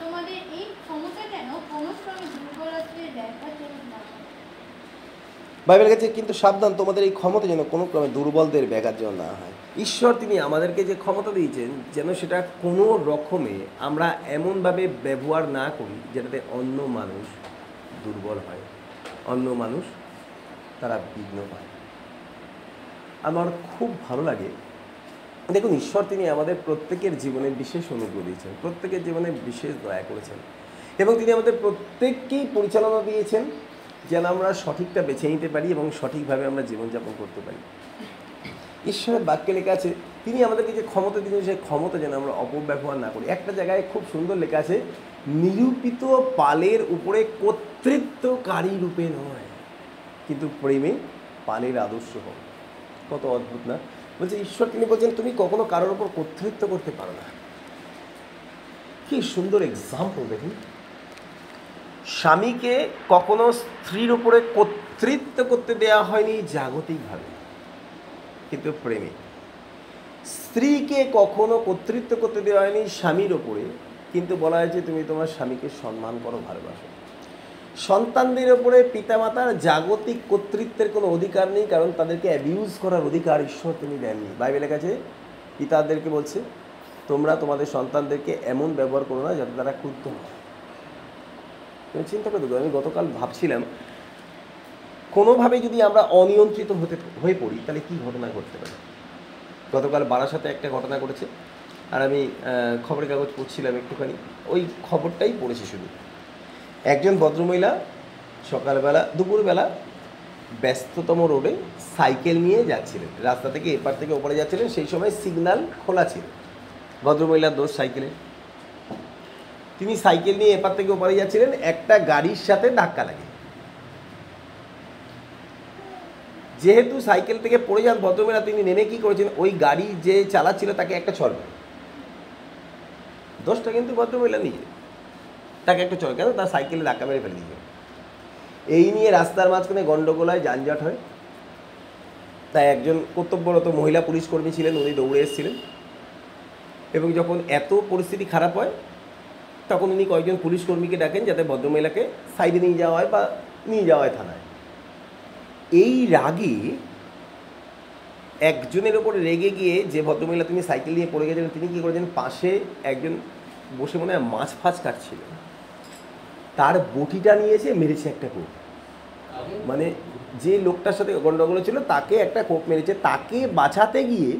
তোমাদের এই ক্ষমতা যেন কোনো ক্রমে দুর্বলত্বের ব্যাখ্যা চলুক না হয়। বাইবেল কাছে কিন্তু সাবধান তোমাদের এই ক্ষমতা যেন কোনো ক্রমে দুর্বলদের ব্যাঘাত যেন না হয়। ঈশ্বর তিনি আমাদেরকে যে ক্ষমতা দিয়েছেন যেন সেটা কোনো রকমে আমরা এমনভাবে ব্যবহার না করি যেটাতে অন্য মানুষ দুর্বল হয়। অন্য মানুষ তারা বিঘ্ন পায়। আমার খুব ভালো লাগে। দেখুন, ঈশ্বর তিনি আমাদের প্রত্যেকের জীবনে বিশেষ অনুগ্রহ দিয়েছেন, প্রত্যেকের জীবনে বিশেষ দয়া করেছেন এবং তিনি আমাদের প্রত্যেককেই পরিচালনা দিয়েছেন যেন আমরা সঠিকটা বেছে নিতে পারি এবং সঠিকভাবে আমরা জীবনযাপন করতে পারি। ঈশ্বরের বাক্যে লেখা আছে তিনি আমাদেরকে যে ক্ষমতা দিয়েছেন, সেই ক্ষমতা যেন আমরা অপব্যবহার না করি। একটা জায়গায় খুব সুন্দর লেখা আছে, নিরূপিত পালের উপরে কর্তৃত্বকারী রূপে নয়, কিন্তু প্রেমে পালের আদর্শ হোক কত অদ্ভুত, না? বলছে, ঈশ্বর তিনি বলছেন, তুমি কখনো কারোর উপর কর্তৃত্ব করতে পারো না। কি সুন্দর এক্সাম্পল দেখুন। স্বামীকে কখনো স্ত্রীর উপরে কর্তৃত্ব করতে দেওয়া হয়নি জাগতিকভাবে, কিন্তু প্রেমে। স্ত্রীকে কখনো কর্তৃত্ব করতে দেওয়া হয়নি স্বামীর ওপরে, কিন্তু বলা হয়েছে তুমি তোমার স্বামীকে সম্মান করো, ভালোবাসো। সন্তানদের ওপরে পিতামাতার জাগতিক কর্তৃত্বের কোনো অধিকার নেই, কারণ তাদেরকে অ্যাবিউজ করার অধিকার ঈশ্বর তিনি দেননি। বাইবেলের কাছে পিতাদেরকে বলছে, তোমরা তোমাদের সন্তানদেরকে এমন ব্যবহার করো না যাতে তারা ক্রুদ্ধ হয়। তুমি চিন্তা করে, আমি গতকাল ভাবছিলাম কোনোভাবে যদি আমরা অনিয়ন্ত্রিত হতে, হয়ে পড়ি, তাহলে কী ঘটনা ঘটতে পারে? গতকাল বারাসাতে একটা ঘটনা ঘটেছে। আর আমি খবরের কাগজ পড়ছিলাম একটুখানি। ওই খবরটাই পড়েছি শুধু। একজন ভদ্রমহিলা সকালবেলা, দুপুরবেলা ব্যস্ততম রোডে সাইকেল নিয়ে যাচ্ছিলেন। রাস্তা থেকে এপার থেকে ওপারে যাচ্ছিলেন, সেই সময় সিগন্যাল খোলা ছিল। ভদ্রমহিলার দোষ সাইকেলে তিনি সাইকেল নিয়ে এপার থেকে ওপারে যাচ্ছিলেন, একটা গাড়ির সাথে ধাক্কা লাগে। যেহেতু সাইকেল থেকে পড়ে যান ভদ্রমহিলা তিনি নেমে কি করেছেন? ওই গাড়ি যে চালাচ্ছিল তাকে একটা মারে। দোষটা কিন্তু ভদ্রমহিলা নিজে। তাকে একটা চল। কেন? তার সাইকেলে ধাক্কা মেরে ফেলে দিয়েছে। এই নিয়ে রাস্তার মাঝখানে গন্ডগোল হয় যানজট হয়। তাই একজন কর্তব্যরত মহিলা পুলিশ কর্মী ছিলেন, উনি দৌড়ে এসেছিলেন। এবং যখন এত পরিস্থিতি খারাপ হয়, তখন উনি কয়েকজন পুলিশ কর্মীকে ডাকেন যাতে ভদ্রমহিলাকে সাইডে নিয়ে যাওয়া হয় বা নিয়ে যাওয়া হয় থানায়। এই রাগে একজনের ওপরে রেগে গিয়ে যে ভদ্রমহিলা তিনি সাইকেল নিয়ে পড়ে গেছিলেন, তিনি কী করেছেন? পাশে একজন বসে মনে হয় মাছ ফাছ কাটছিল। তার বটিটা নিয়েছে মেরেছে একটা কোপ। মানে যে লোকটার সাথে গন্ডগোল ছিল তাকে একটা কোপ মেরেছে। তাকে বাঁচাতে গিয়ে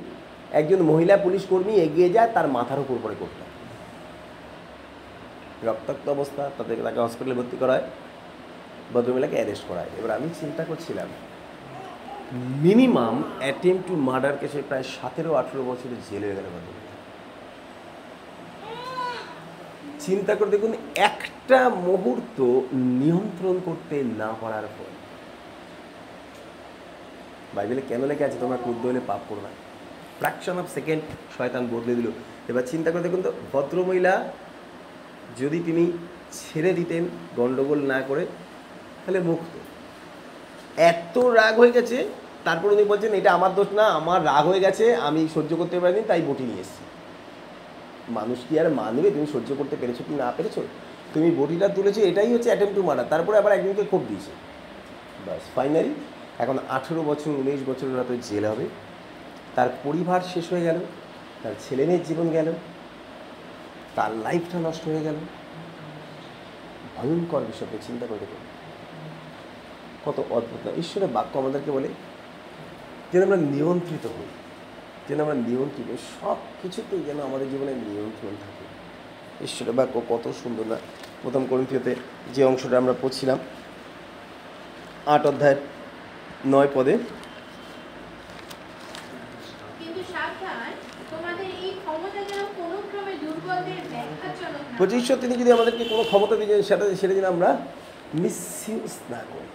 একজন মহিলা পুলিশ কর্মী এগিয়ে যায় তার মাথার উপর পড়ে কোপটা। রক্তাক্ত অবস্থা, তাদেরকে তাকে হসপিটালে ভর্তি করা হয় ভদ্রমহিলাকে অ্যারেস্ট করায়। এবার আমি চিন্তা করছিলাম মিনিমাম অ্যাটেম্প টু মার্ডার কেসে প্রায় সতেরো, আঠেরো বছরের জেল হয়ে গেল ভদ্রমহিলা। চিন্তা করে দেখুন, একটা মুহূর্ত নিয়ন্ত্রণ করতে না পারার পর বাইবেলে কেন লেখা আছে, তোমরা ক্রুদ্ধ হলে পাপ করো না। ফ্র্যাকশন অফ সেকেন্ড শয়তান বদলে দিল। এবার চিন্তা করে দেখুন তো, ভদ্রমহিলা যদি তিনি ছেড়ে দিতেন গণ্ডগোল না করে তাহলে মুক্ত। এত রাগ হয়ে গেছে, তারপর উনি বলছেন, এটা আমার দোষ না, আমার রাগ হয়ে গেছে, আমি সহ্য করতে পারিনি, তাই বটি নিয়ে এসেছি। মানুষ কি আর মানবে? তুমি সহ্য করতে পেরেছ কি না পেরেছ? তুমি বটিটা তুলেছো, এটাই হচ্ছে অ্যাটেম্প টু মার্ডার তারপরে আবার একজনকে ক্ষোভ দিয়েছে। বাস ফাইনালি এখন আঠেরো বছর, উনিশ বছরের তো জেল হবে। তার পরিবার শেষ হয়ে গেল, তার ছেলে মেয়ের জীবন গেল, তার লাইফটা নষ্ট হয়ে গেল। ভয়ঙ্কর বিষয়কে চিন্তা করে দেখুন। কত অদ্ভুত না ঈশ্বরের বাক্য আমাদেরকে বলে যেন আমরা নিয়ন্ত্রিত হই যেন আমরা নিয়ন্ত্রিত সব কিছুতেই যেন আমাদের জীবনে নিয়ন্ত্রণ থাকে। ঈশ্বরের বাক্য কত সুন্দর না। প্রথম করিন্থিয়তে যে অংশটা আমরা পড়ছিলাম আট অধ্যায়ের নয় পদে বলছি ঈশ্বর তিনি যদি আমাদেরকে কোনো ক্ষমতা দিয়েছেন সেটা সেটা যেন আমরা মিসইউজ না করি।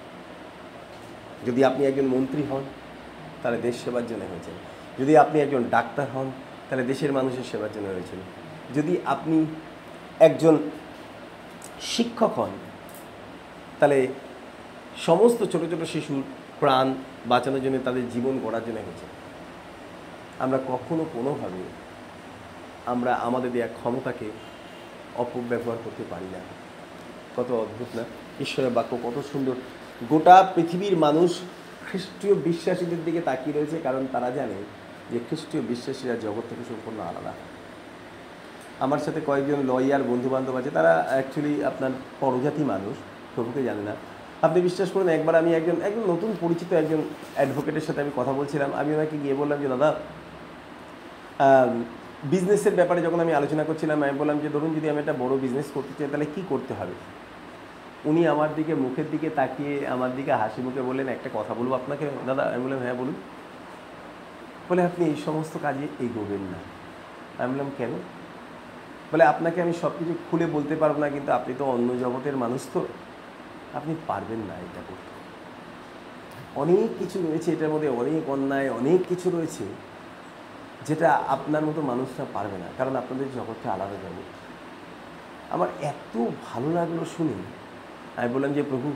যদি আপনি একজন মন্ত্রী হন, তাহলে দেশ সেবার জন্য হয়েছেন। যদি আপনি একজন ডাক্তার হন, তাহলে দেশের মানুষের সেবার জন্য হয়েছেন। যদি আপনি একজন শিক্ষক হন, তাহলে সমস্ত ছোট ছোট শিশুর প্রাণ বাঁচানোর জন্য, তাদের জীবন গড়ার জন্য হয়েছে। আমরা কখনো কোনোভাবে আমরা আমাদের দেওয়া ক্ষমতাকে অপব্যবহার করতে পারি না। কত অদ্ভুত না? ঈশ্বরের বাক্য কত সুন্দর। গোটা পৃথিবীর মানুষ খ্রিস্টীয় বিশ্বাসীদের দিকে তাকিয়ে রয়েছে, কারণ তারা জানে যে খ্রিস্টীয় বিশ্বাসীরা জগৎ থেকে সম্পূর্ণ আলাদা। আমার সাথে কয়েকজন লয়ার বন্ধু বান্ধব আছে, তারা অ্যাকচুয়ালি আপনার পরজাতি মানুষ, প্রভুকে জানে না। আপনি বিশ্বাস করুন, একবার আমি একজন একজন নতুন পরিচিত একজন অ্যাডভোকেটের সাথে আমি কথা বলছিলাম, আমি ওনাকে গিয়ে বললাম যে, দাদা বিজনেসের ব্যাপারে যখন আমি আলোচনা করছিলাম, আমি বললাম যে, ধরুন যদি আমি একটা বড় বিজনেস করতে চাই, তাহলে কী করতে হবে? উনি আমার দিকে, মুখের দিকে তাকিয়ে আমার দিকে হাসি মুখে বললেন, একটা কথা বলব আপনাকে? দাদা, আমি বললাম হ্যাঁ বলুন। বলে, আপনি এই সমস্ত কাজে এগোবেন না। আমি বললাম, কেন? বলে, আপনাকে আমি সব কিছু খুলে বলতে পারব না, কিন্তু আপনি তো অন্য জগতের মানুষ তো। আপনি পারবেন না এটা করতে। অনেক কিছু রয়েছে এটার মধ্যে, অনেক অন্যায়, অনেক কিছু রয়েছে যেটা আপনার মতো মানুষরা পারবে না, কারণ আপনাদের জগৎটা আলাদা জগৎ আমার এত ভালো লাগল শুনে আমি বললাম যে, প্রভু,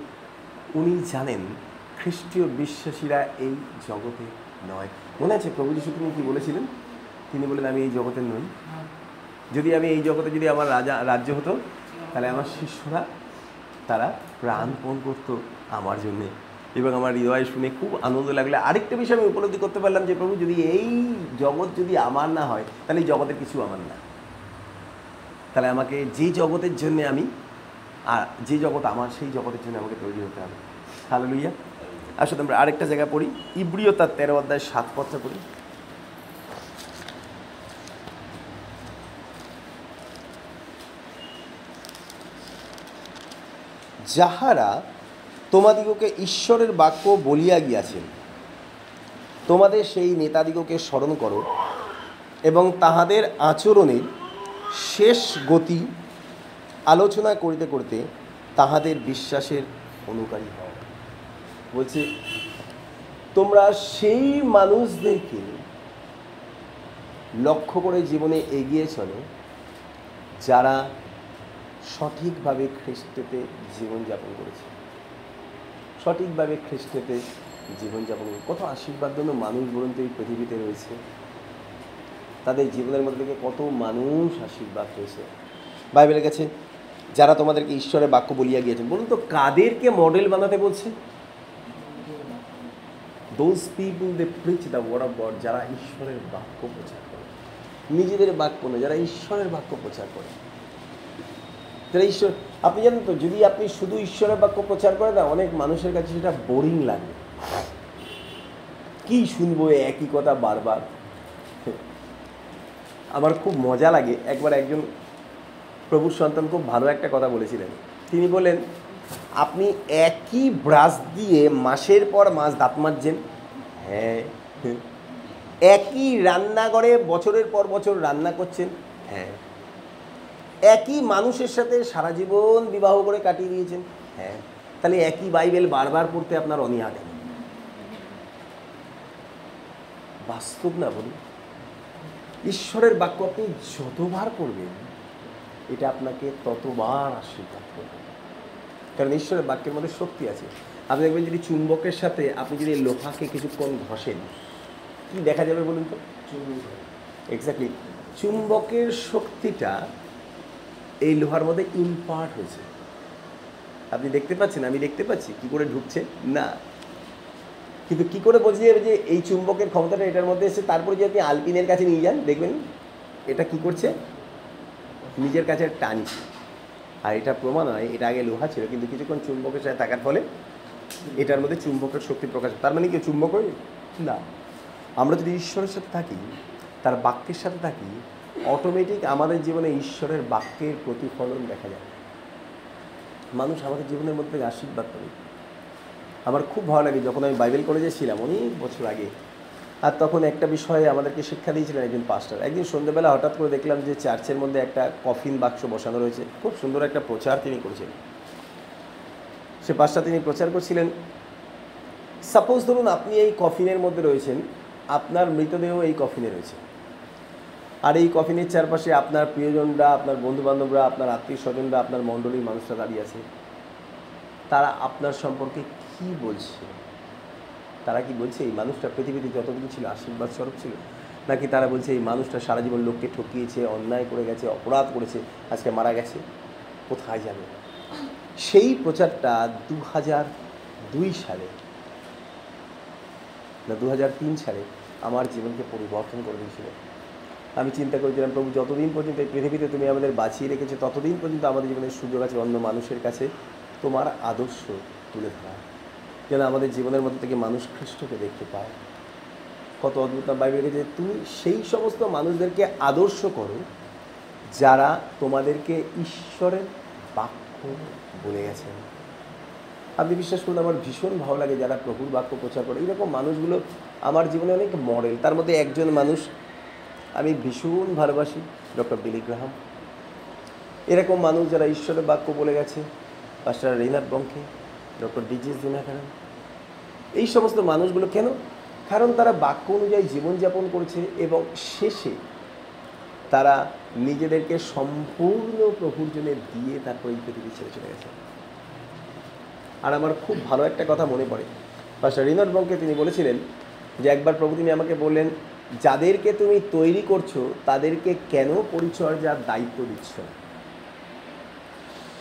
উনি জানেন খ্রিস্টীয় বিশ্বাসীরা এই জগতে নয়। মনে আছে প্রভু যিশু তিনি কী বলেছিলেন? তিনি বলেন, আমি এই জগতের নই। যদি আমি এই জগতে যদি আমার রাজা, রাজ্য হতো, তাহলে আমার শিষ্যরা, তারা প্রাণপণ করতো আমার জন্যে। এবং আমার হৃদয় শুনে খুব আনন্দ লাগল আরেকটা বিষয় আমি উপলব্ধি করতে পারলাম যে, প্রভু, যদি এই জগৎ যদি আমার না হয়, তাহলে এই জগতের কিছু আমার না। তাহলে আমাকে যে জগতের জন্য আমি আর যে জগৎ আমার, সেই জগতের জন্য আমাকে তৈরি হতে হবে। হ্যালো লুইয়া আসলে আমরা আরেকটা জায়গা পড়ি। ইব্রিয় তার তেরো অধ্যায় সাত পত্র পড়ি। যাহারা তোমাদিগকে ঈশ্বরের বাক্য বলিয়া গিয়াছেন, তোমাদের সেই নেতাদিগকে স্মরণ করো এবং তাহাদের আচরণের শেষ গতি আলোচনা করিতে করিতে তাহাদের বিশ্বাসের অনুকারী হও। বলছে, তোমরা সেই মানুষদেরকে লক্ষ্য করে জীবনে এগিয়ে চলো যারা সঠিকভাবে খ্রিস্টেতে জীবনযাপন করেছে। সঠিকভাবে খ্রিস্টেতে জীবনযাপন কত আশীর্বাদ জন্য মানুষ বলুন তো এই পৃথিবীতে রয়েছে। তাদের জীবনের মধ্যে থেকে কত মানুষ আশীর্বাদ হয়েছে বাইবেলের কাছে যারা তোমাদেরকে ঈশ্বরের বাক্য বলিয়া গিয়েছেন, বলুন তো, কাদেরকে মডেল বানাতে বলছে? Those people they preach the word of God যারা ঈশ্বরের বাক্য প্রচার করে। নিজেদের বাক্য নয় যারা ঈশ্বরের বাক্য প্রচার করে। যারা ঈশ্বর, আপনি জানেন তো, যদি আপনি শুধু ঈশ্বরের বাক্য প্রচার করেন না অনেক মানুষের কাছে সেটা বোরিং লাগে। কি শুনব একই কথা বারবার? আমার খুব মজা লাগে, একবার একজন প্রভুর সন্তান খুব ভালো একটা কথা বলেছিলেন। তিনি বলেন আপনি একই ব্রাশ দিয়ে মাসের পর মাস দাঁত মাজছেন? হ্যাঁ। একই রান্নাঘরে বছরের পর বছর রান্না করছেন? হ্যাঁ। একই মানুষের সাথে সারা জীবন বিবাহ করে কাটিয়ে দিয়েছেন? হ্যাঁ। তাহলে একই বাইবেল বারবার পড়তে আপনার অনীহা কেন? বাস্তব না বলুন। ঈশ্বরের বাক্য আপনি যতবার করবেন এটা আপনাকে ততবার আশীর্বাদ করবে। কারণ ঈশ্বরের বাক্যের মধ্যে শক্তি আছে। আপনি দেখবেন যদি চুম্বকের সাথে আপনি যদি লোহাকে কিছুক্ষণ ঘষেন, কি দেখা যাবে বলুন তো? এক্স্যাক্টলি চুম্বকের শক্তিটা এই লোহার মধ্যে ইম্পার্ট হয়েছে। আপনি দেখতে পাচ্ছেন, আমি দেখতে পাচ্ছি, কি করে ঢুকছে? না। কিন্তু কি করে বোঝা যাবে যে এই চুম্বকের ক্ষমতাটা এটার মধ্যে এসে তারপরে যদি আপনি আলপিনের কাছে নিয়ে যান, দেখবেন এটা কি করছে? নিজের কাছে টানছে আর এটা প্রমাণ হয়, এটা আগে লোহা ছিল, কিন্তু কিছুক্ষণ চুম্বকের সাথে থাকার ফলে এটার মধ্যে চুম্বকের শক্তি প্রকাশ তার মানে কি চুম্বক না। আমরা যদি ঈশ্বরের সাথে থাকি, তার বাক্যের সাথে থাকি অটোমেটিক আমাদের জীবনে ঈশ্বরের বাক্যের প্রতিফলন দেখা যায়। মানুষ আমাদের জীবনের মধ্যে আশীর্বাদ করে আমার খুব ভালো লাগে, যখন আমি বাইবেল কলেজে ছিলাম, অনেক বছর আগে আর তখন একটা বিষয়ে আমাদেরকে শিক্ষা দিয়েছিলেন একজন পাস্টার একদিন সন্ধ্যেবেলা হঠাৎ করে দেখলাম যে চার্চের মধ্যে একটা কফিন বাক্স বসানো রয়েছে। খুব সুন্দর একটা প্রচার তিনি করেছিলেন সে পাস্টার তিনি প্রচার করছিলেন সাপোজ ধরুন আপনি এই কফিনের মধ্যে রয়েছেন, আপনার মৃতদেহ এই কফিনে রয়েছে। আর এই কফিনের চারপাশে আপনার প্রিয়জনরা, আপনার বন্ধুবান্ধবরা, আপনার আত্মীয় স্বজনরা আপনার মণ্ডলীর মানুষরা দাঁড়িয়ে আছে। তারা আপনার সম্পর্কে কি বলছে? তারা কি বলছে, এই মানুষটা পৃথিবীতে যতদিন ছিল আশীর্বাদ স্বরূপ ছিল? নাকি তারা বলছে, এই মানুষটা সারা জীবন লোককে ঠকিয়েছে, অন্যায় করে গেছে, অপরাধ করেছে, আজকে মারা গেছে? কোথায় যাবে সেই প্রচারটা দু হাজার দুই সালে না দু হাজার তিন সালে আমার জীবনকে পরিবর্তন করে দিয়েছিল। আমি চিন্তা করেছিলাম, প্রভু, যতদিন পর্যন্ত এই পৃথিবীতে তুমি আমাদের বাঁচিয়ে রেখেছো, ততদিন পর্যন্ত আমাদের জীবনের সুযোগ আছে অন্য মানুষের কাছে তোমার আদর্শ তুলে ধরা। যেন আমাদের জীবনের মধ্যে থেকে মানুষ খ্রিস্টকে দেখতে পায়। কত অদ্ভুত বাইবেলে যে তুমি সেই সমস্ত মানুষদেরকে আদর্শ করো, যারা তোমাদেরকে ঈশ্বরের বাক্য বলে গেছেন। আপনি বিশ্বাস করুন, আমার ভীষণ ভালো লাগে যারা প্রভুর বাক্য প্রচার করে। এইরকম মানুষগুলো আমার জীবনে অনেক মডেল। তার মধ্যে একজন মানুষ, আমি ভীষণ ভালোবাসি, ডক্টর বিলি গ্রাহাম। এরকম মানুষ যারা ঈশ্বরের বাক্য বলে গেছে পাস্টার রিনাথ বঙ্কে ডক্টর ডিজিস দিনাকারণ এই সমস্ত মানুষগুলো কেন? কারণ তারা বাক্য অনুযায়ী জীবনযাপন করেছে এবং শেষে তারা নিজেদেরকে সম্পূর্ণ প্রভুর জন্য দিয়ে তারপর এই পৃথিবী ছেড়ে চলে গেছে। আর আমার খুব ভালো একটা কথা মনে পড়ে। পাশা রিনট বঙ্কে তিনি বলেছিলেন যে একবার প্রভু তিনি আমাকে বললেন, যাদেরকে তুমি তৈরি করছ, তাদেরকে কেন পরিচর্যার দায়িত্ব দিচ্ছ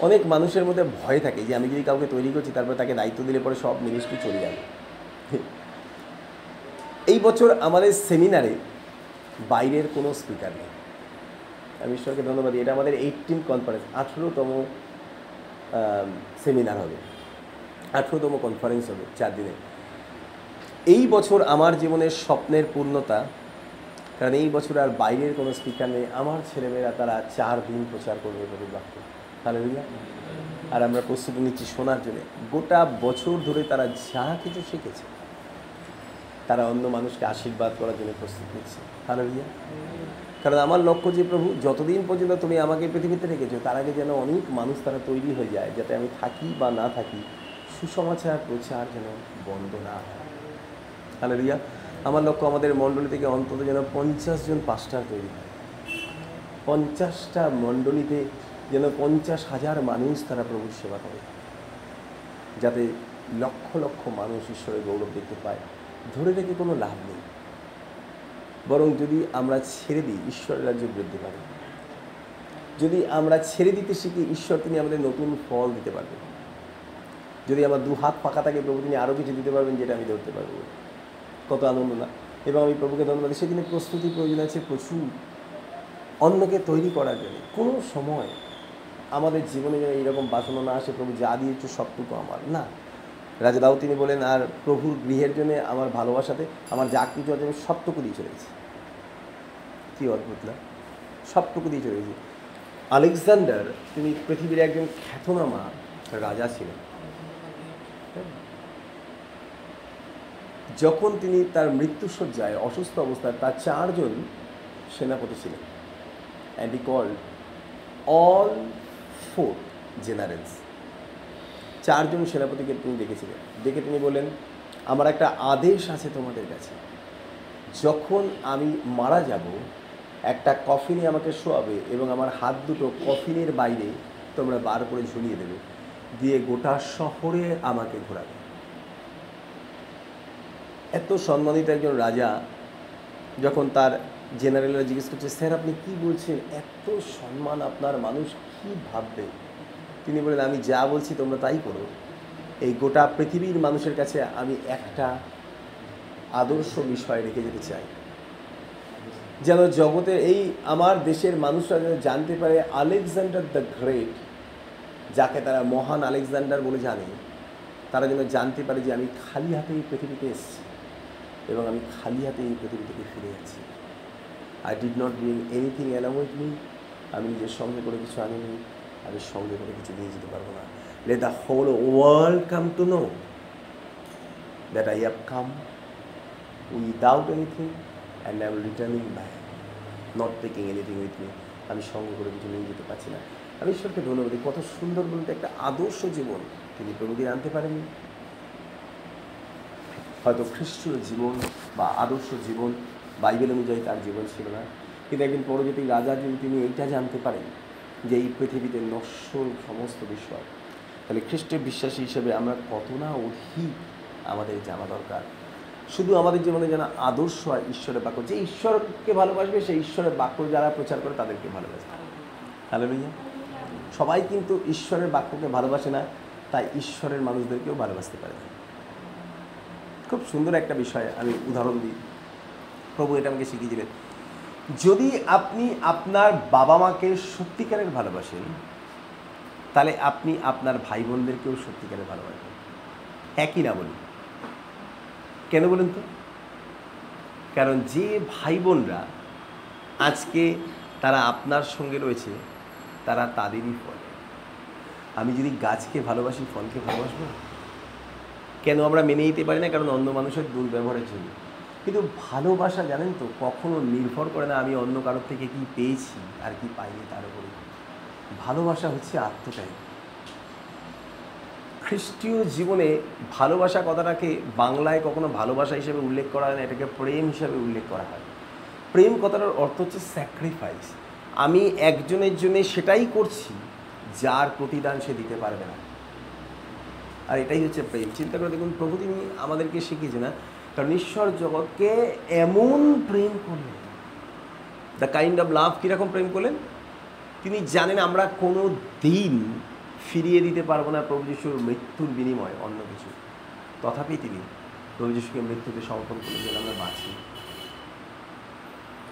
অনেক মানুষের মধ্যে ভয় থাকে যে আমি যদি কাউকে তৈরি করছি, তারপর তাকে দায়িত্ব দিলে পরে সব মিনিস্ট্রি চলে যাবে। এই বছর আমাদের সেমিনারে বাইরের কোনো স্পিকার নেই। আমি ঈশ্বরকে ধন্যবাদ এটা আমাদের এইটিন কনফারেন্স আঠেরোতম সেমিনার হবে। আঠেরোতম কনফারেন্স হবে চার দিনে। এই বছর আমার জীবনের স্বপ্নের পূর্ণতা, কারণ এই বছর আর বাইরের কোনো স্পিকার নেই। আমার ছেলেমেয়েরা তারা চার দিন প্রচার করবে প্রভুর তাহলে আর আমরা প্রস্তুতি নিচ্ছি শোনার জন্য। গোটা বছর ধরে তারা যা কিছু শিখেছে, তারা অন্য মানুষকে আশীর্বাদ করার জন্য প্রস্তুত নিচ্ছে। হ্যালো রিয়া কারণ আমার লক্ষ্য যে প্রভু, যতদিন পর্যন্ত তুমি আমাকে পৃথিবীতে রেখেছো, তার আগে যেন অনেক মানুষ তারা তৈরি হয়ে যায়, যাতে আমি থাকি বা না থাকি, সুসমাচার প্রচার যেন বন্ধ না হয়। হ্যালো রিয়া আমার লক্ষ্য আমাদের মণ্ডলী থেকে অন্তত যেন পঞ্চাশ জন পাস্টার তৈরি হয়। পঞ্চাশটা মণ্ডলীতে যেন পঞ্চাশ হাজার মানুষ তারা প্রভুর সেবা করে। যাতে লক্ষ লক্ষ মানুষ ঈশ্বরের গৌরব দেখতে পায়। ধরে রেখে কোনো লাভ নেই। বরং যদি আমরা ছেড়ে দিই, ঈশ্বরের রাজ্য বৃদ্ধি পাবে। যদি আমরা ছেড়ে দিতে শিখি, ঈশ্বর তিনি আমাদের নতুন ফল দিতে পারবেন। যদি আমার দু হাত ফাঁকা থাকে, প্রভু তিনি আরও কিছু দিতে পারবেন, যেটা আমি ধরতে পারব। কত আনন্দ না? এবং আমি প্রভুকে ধন্যবাদ। সেদিনে প্রস্তুতি প্রয়োজন আছে প্রচুর। অন্যকে তৈরি করার জন্য। কোনো সময় আমাদের জীবনে যেন এইরকম বাসনা না আসে, প্রভু যা দিয়েছ সবটুকু আমার। না। রাজা দাও তিনি বলেন, আর প্রভুর গৃহের জন্য আমার ভালোবাসাতে আমার যা কিছু আছে আমি সবটুকু দিয়ে চলে গেছি। কী অদ্ভুত, না? সবটুকু দিয়ে চলে গেছি। আলেকজান্ডার তিনি পৃথিবীর একজন খ্যাতনামা রাজা ছিলেন। যখন তিনি তার মৃত্যুসজ্জায় অসুস্থ অবস্থায় তার চারজন সেনাপতি ছিলেন। And he called all four generals. চারজন সেনাপতিকে তিনি দেখেছিলেন দেখে তিনি বললেন, আমার একটা আদেশ আছে তোমাদের কাছে। যখন আমি মারা যাব, একটা কফিনে আমাকে শোয়াবে এবং আমার হাত দুটো কফিনের বাইরে তোমরা বার করে ঝুলিয়ে দেবে, দিয়ে গোটা শহরে আমাকে ঘোরাবে। এত সম্মানিত একজন রাজা যখন তার জেনারেলরা জিজ্ঞেস করছে, স্যার, আপনি কি বলছেন? এত সম্মান আপনার মানুষ কি ভাববে? তিনি বলেন আমি যা বলছি তোমরা তাই করো। এই গোটা পৃথিবীর মানুষের কাছে আমি একটা আদর্শ বিষয় রেখে যেতে চাই। যেন জগতের এই আমার দেশের মানুষরা যেন জানতে পারে আলেকজান্ডার দ্য গ্রেট, যাকে তারা মহান আলেকজান্ডার বলে জানে, তারা যেন জানতে পারে যে আমি খালি হাতে এই পৃথিবীতে এসেছি এবং আমি খালি হাতে এই পৃথিবী থেকে ফিরে যাচ্ছি। I did not bring anything along with me আমি নিজের সঙ্গে করে কিছু আনিনি, আমি সঙ্গে করে কিছু নিয়ে যেতে পারব না। Let the whole world come to know that I have come without anything and I am returning back not taking anything with me আমি সঙ্গে করে কিছু নিয়ে যেতে পারছি না। আমি ঈশ্বরকে ধন্যবাদ কত সুন্দর বলতে একটা আদর্শ জীবন তিনি প্রভুদিন আনতে পারেননি। হয়তো খ্রিস্টীয় জীবন বা আদর্শ জীবন, বাইবেল অনুযায়ী তার জীবন ছিল না। কিন্তু একদিন পরবর্তী রাজা যদি তিনি এইটা জানতে পারেন যে এই পৃথিবীতে নশ্বর সমস্ত বিষয়। তাহলে খ্রিস্টের বিশ্বাসী হিসেবে আমরা কত না অধিক আমাদের জানা দরকার। শুধু আমাদের জীবনে যেন আদর্শ হয় ঈশ্বরের বাক্য, যে ঈশ্বরকে ভালোবাসবে, সেই ঈশ্বরের বাক্য যারা প্রচার করে তাদেরকে ভালোবাসবে হ্যালো ভাইয়া সবাই কিন্তু ঈশ্বরের বাক্যকে ভালোবাসে না, তাই ঈশ্বরের মানুষদেরকেও ভালোবাসতে পারে খুব সুন্দর একটা বিষয় আমি উদাহরণ দিই। প্রভু এটা আমাকে শিখিয়েছিলেন যদি আপনি আপনার বাবা মাকে সত্যিকারের ভালোবাসেন, তাহলে আপনি আপনার ভাই বোনদেরকেও সত্যিকারের ভালোবাসবেন। একই না বলি কেন বলুন তো? কারণ যে ভাই বোনরা আজকে তারা আপনার সঙ্গে রয়েছে, তারা তাদেরই ফল। আমি যদি গাছকে ভালোবাসি, ফলকে ভালোবাসবো? কেন আমরা মেনে নিতে পারি না? কারণ অন্য মানুষের দুর্ব্যবহারের জন্য। কিন্তু ভালোবাসা জানেন তো, কখনো নির্ভর করে না আমি অন্য কারোর থেকে কি পেয়েছি আর কি পাইনি তার উপরে ভালোবাসা হচ্ছে আত্মত্যাগ। খ্রিস্টীয় জীবনে ভালোবাসা কথাটাকে বাংলায় কখনো ভালোবাসা হিসেবে উল্লেখ করা হয় না, এটাকে প্রেম হিসেবে উল্লেখ করা হয়। প্রেম কথাটার অর্থ হচ্ছে স্যাক্রিফাইস আমি একজনের জন্য সেটাই করছি, যার প্রতিদান সে দিতে পারবে না। আর এটাই হচ্ছে প্রেম। চিন্তা করে দেখুন, প্রভু তিনি আমাদেরকে শিখিয়েছে না কারণ ঈশ্বর জগৎকে এমন প্রেম করলেন। দ্য কাইন্ড অফ লাভ কীরকম প্রেম করলেন? তিনি জানেন আমরা কোনো দিন ফিরিয়ে দিতে পারব না প্রভু যিশুর মৃত্যুর বিনিময়ে অন্য কিছু। তথাপি তিনি প্রভু যিশুকে মৃত্যুকে সমর্পণ করে যেন আমরা বাঁচি।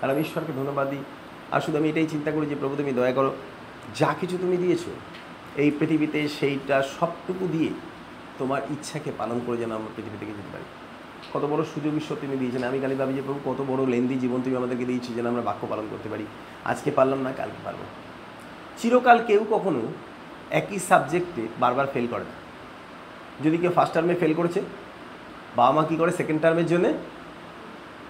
আর আমি ঈশ্বরকে ধন্যবাদ দিই। আর শুধু আমি এটাই চিন্তা করি যে প্রভু তুমি দয়া করো, যা কিছু তুমি দিয়েছ, এই পৃথিবীতে সেইটা সবটুকু দিয়ে তোমার ইচ্ছাকে পালন করে যেন আমরা পৃথিবী থেকে যেতে পারি। কত বড় সুযোগ ঈশ্বর তুমি দিয়েছেন আমি খালি ভাবি যে প্রভু, কত বড় লেন্দি জীবন তুমি আমাদেরকে দিয়েছি যেন আমরা বাক্য পালন করতে পারি। আজকে পারলাম না, কালকে পারব। চিরকাল কেউ কখনো একই সাবজেক্টে বারবার ফেল করে না। যদি কেউ ফার্স্ট টার্মে ফেল করেছে, বাবা মা কী করে সেকেন্ড টার্মের জন্যে?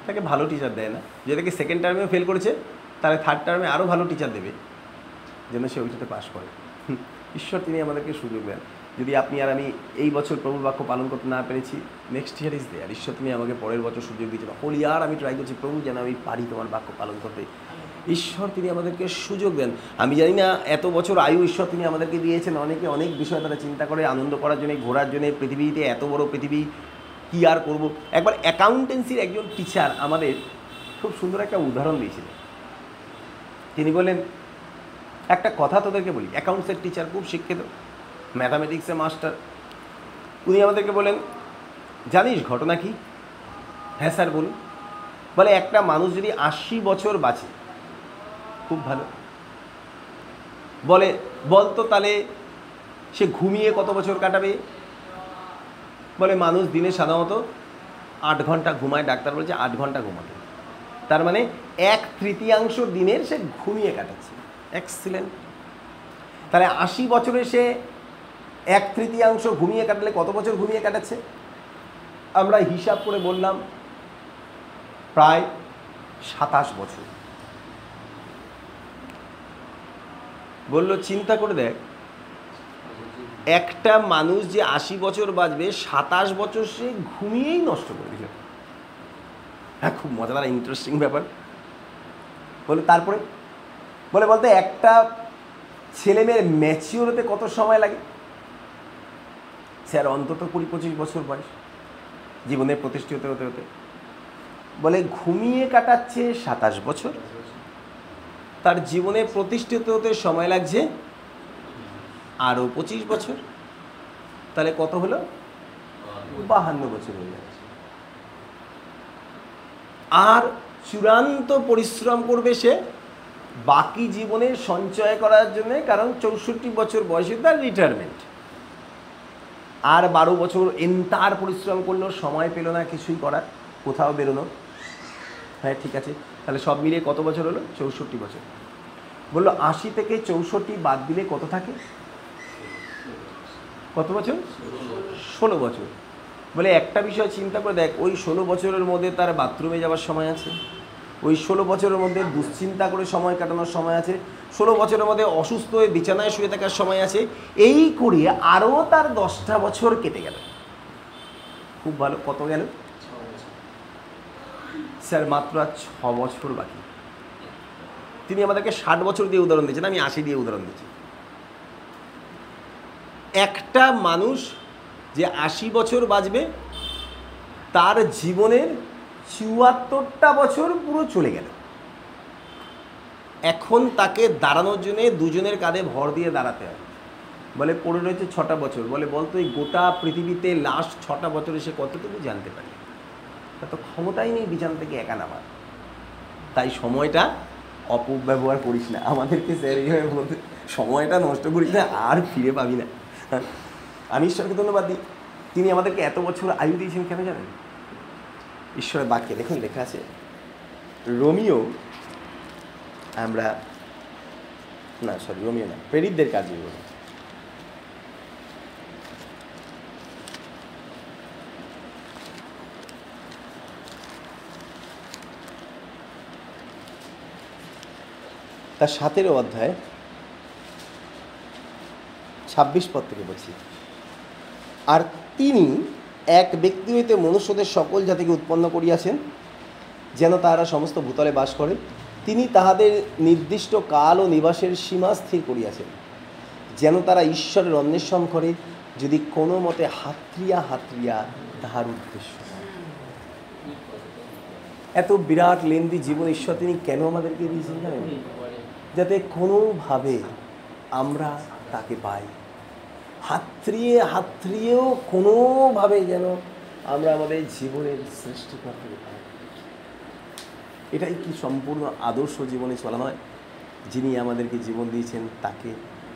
তাকে ভালো টিচার দেয় না। যদি তাকে সেকেন্ড টার্মেও ফেল করেছে, তাহলে থার্ড টার্মে আরও ভালো টিচার দেবে, যেন সে ওইটাতে পাশ করে। ঈশ্বর তিনি আমাদেরকে সুযোগ দেন। যদি আপনি আর আমি এই বছর প্রভুর বাক্য পালন করতে না পেরেছি নেক্সট ইয়ার ইজ দেয়ার ঈশ্বর, তুমি আমাকে পরের বছর সুযোগ দিয়েছিল হোল ইয়ার আমি ট্রাই করছি, প্রভু যেন আমি পারি তোমার বাক্য পালন করতে। ঈশ্বর, তিনি আমাদেরকে সুযোগ দেন। আমি জানি না এত বছর আয়ু ঈশ্বর তিনি আমাদেরকে দিয়েছেন। অনেকে অনেক বিষয় তারা চিন্তা করে, আনন্দ করার জন্য, ঘোরার জন্য, পৃথিবীতে এত বড় পৃথিবী, কী আর করব? একবার অ্যাকাউন্টেন্সির একজন টিচার আমাদের খুব সুন্দর একটা উদাহরণ দিয়েছিলেন। তিনি বললেন, একটা কথা তোদেরকে বলি। অ্যাকাউন্টসের টিচার খুব শিক্ষিত। ম্যাথামেটিক্সের মাস্টার উনি আমাদেরকে বলেন, জানিস ঘটনা কি? হ্যাঁ স্যার, বলুন। বলে, একটা মানুষ যদি আশি বছর বাঁচে, খুব ভালো। বলে, বলতো তাহলে সে ঘুমিয়ে কত বছর কাটাবে? বলে, মানুষ দিনে সাধারণত আট ঘণ্টা ঘুমায়। ডাক্তার বলছে, আট ঘণ্টা ঘুমাবে। তার মানে এক তৃতীয়াংশ দিনের সে ঘুমিয়ে কাটাচ্ছে। এক্সিলেন্ট তাহলে আশি বছরে সে এক তৃতীয়াংশ ঘুমিয়ে কাটালে কত বছর ঘুমিয়ে কাটাচ্ছে? আমরা হিসাব করে বললাম, প্রায় সাতাশ বছর। বলল, চিন্তা করে দেখ, একটা মানুষ যে আশি বছর বাঁচবে, সাতাশ বছর সে ঘুমিয়েই নষ্ট করে দিল। হ্যাঁ খুব মজাদার ইন্টারেস্টিং ব্যাপার। বলে, তারপরে? বলে, বলতে, একটা ছেলে মেয়ের ম্যাচিওর হতে কত সময় লাগে? স্যার, অন্তত কুড়ি পঁচিশ বছর বয়স, জীবনে প্রতিষ্ঠিত হতে হতে বলে, ঘুমিয়ে কাটাচ্ছে সাতাশ বছর। তার জীবনে প্রতিষ্ঠিত হতে সময় লাগছে আরও পঁচিশ বছর। তাহলে কত হলো? বাহান্ন বছর হয়ে যাচ্ছে। আর চূড়ান্ত পরিশ্রম করবে সে বাকি জীবনে সঞ্চয় করার জন্য, কারণ চৌষট্টি বছর বয়সে তার রিটায়ারমেন্ট আর বারো বছর এন্টার পরিশ্রম করল সময় পেল না কিছুই করার, কোথাও বেরোনো হ্যাঁ ঠিক আছে। তাহলে সব মিলিয়ে কত বছর হলো? চৌষট্টি বছর। বলল, আশি থেকে চৌষট্টি বাদ দিলে কত থাকে? কত বছর? ষোলো বছর। বলে একটা বিষয় চিন্তা করে দেখ, ওই ষোলো বছরের মধ্যে তার বাথরুমে যাওয়ার সময় আছে? ওই ষোলো বছরের মধ্যে দুশ্চিন্তা করে সময় কাটানোর সময় আছে। ষোলো বছরের মধ্যে অসুস্থ হয়ে বিছানায় শুয়ে থাকার সময় আছে। এই করিয়ে আরও তার দশটা বছর কেটে গেল। খুব ভালো। কত গেল? স্যার, মাত্র আর ছ বছর বাকি। তিনি আমাদেরকে ষাট বছর দিয়ে উদাহরণ দিয়েছেন, আমি আশি দিয়ে উদাহরণ দিচ্ছি। একটা মানুষ যে আশি বছর বাঁচবে, তার জীবনের চুয়াত্তরটা বছর পুরো চলে গেল। এখন তাকে দাঁড়ানোর জন্য দুজনের কাঁধে ভর দিয়ে দাঁড়াতে হয় বলে পড়ে রয়েছে ছটা বছর। বলে বলতো এই গোটা পৃথিবীতে লাস্ট ছটা বছরে সে কতটুকু জানতে পারে? তা তো ক্ষমতাই নেই বিছান থেকে একা নামার। তাই সময়টা অপব্যবহার করিস না। আমাদেরকে স্যার এইভাবে বলতে সময়টা নষ্ট করিস না, আর ফিরে পাবি না। আমি ঈশ্বরকে ধন্যবাদ দিই। তিনি আমাদেরকে এত বছর আয়ু দিয়েছেন কেন জানেন? ঈশ্বরের বাক্যে, দেখুন, লেখা আছে, রোমিও, আমরা না সরি রোমিও না, প্রেরিতদের কাজে বলি। তার সাতেরও অধ্যায়, ছাব্বিশ পদ থেকে বলছি আর তিনি এক ব্যক্তি হইতে মনুষ্যদের সকল জাতিকে উৎপন্ন করিয়াছেন, যেন তাহারা সমস্ত ভূতলে বাস করে। তিনি তাহাদের নির্দিষ্ট কাল ও নিবাসের সীমা স্থির করিয়াছেন, যেন তারা ঈশ্বরের অন্বেষণ করে, যদি কোনো মতে হাতরিয়া হাতরিয়া তাহার উদ্দেশ্য। এত বিরাট লেন্দি জীবন ঈশ্বর তিনি কেন আমাদেরকে দিয়েছেন জানেন? যাতে কোনোভাবে আমরা তাকে পাই। হাতড়িয়ে হাতড়িয়েও কোনোভাবে যেন আমরা আমাদের জীবনের সৃষ্টিকর্তাকে পাই এটাই কি সম্পূর্ণ আদর্শ জীবনে চলা নয়? যিনি আমাদেরকে জীবন দিয়েছেন তাকে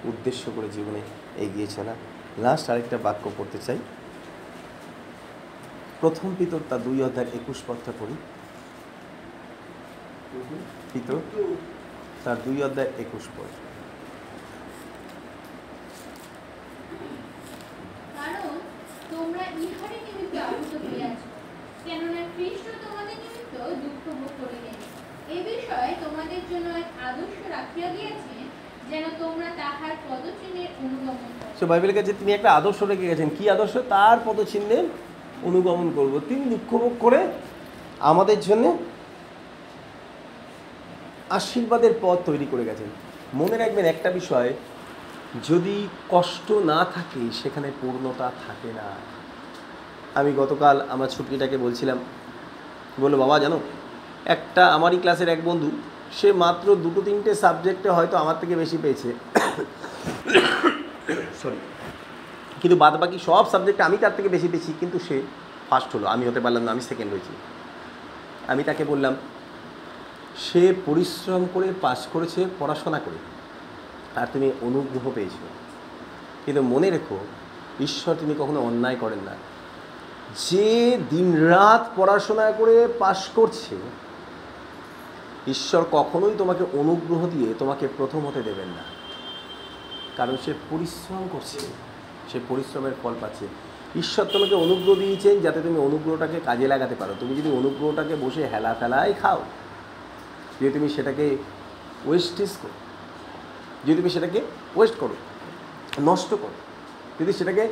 উদ্দেশ্য করে জীবনে এগিয়ে চলা। লাস্ট আরেকটা বাক্য পড়তে চাই। প্রথম পিতর তার দুই অধ্যায় একুশ পদটা পড়ি। পিতর তার দুই অধ্যায় একুশ পদ কারণ তোমরা ইহারই নিমিত্ত আহত হইয়াছ। কেননা খ্রিস্ট তোমাদের নিমিত্ত দুঃখ ভোগ করিলেন। এ বিষয়ে তোমাদের জন্য এক আদর্শ রাখিয়া দিয়েছেন, যেন তোমরা তাহার পদচিহ্নের অনুগমন সে বাইবেলের কাছে তিনি একটা আদর্শ রেখে গেছেন। কি আদর্শ? তার পদচিহ্নের অনুগমন করব। তিনি দুঃখভোগ করে আমাদের জন্য আশীর্বাদের পথ তৈরি করে গেছেন। মনে রাখবেন একটা বিষয়, যদি কষ্ট না থাকে, সেখানে পূর্ণতা থাকে না। আমি গতকাল আমার ছুটিটাকে বলছিলাম। বলল, বাবা, জানো, একটা আমারই ক্লাসের এক বন্ধু, সে মাত্র দুটো তিনটে সাবজেক্টে হয়তো আমার থেকে বেশি পেয়েছে। সরি কিন্তু বাদ বাকি সব সাবজেক্টে আমি তার থেকে বেশি পেয়েছি, কিন্তু সে ফার্স্ট হলো, আমি হতে পারলাম না, আমি সেকেন্ড হয়েছি। আমি তাকে বললাম, সে পরিশ্রম করে পাশ করেছে, পড়াশোনা করে, আর তুমি অনুগ্রহ পেয়েছ। কিন্তু মনে রেখো, ঈশ্বর তিনি কখনো অন্যায় করেন না। যে দিনরাত পড়াশোনা করে পাশ করছে, ঈশ্বর কখনোই তোমাকে অনুগ্রহ দিয়ে তোমাকে প্রথম হতে দেবেন না। কারণ সে পরিশ্রম করছে, সে পরিশ্রমের ফল পাচ্ছে। ঈশ্বর তোমাকে অনুগ্রহ দিয়েছেন যাতে তুমি অনুগ্রহটাকে কাজে লাগাতে পারো। তুমি যদি অনুগ্রহটাকে বসে হেলা ফেলাই খাও, যদি তুমি সেটাকে ওয়েস্টেজ করো, যদি তুমি সেটাকে ওয়েস্ট করো, নষ্ট করো, যদি সেটাকে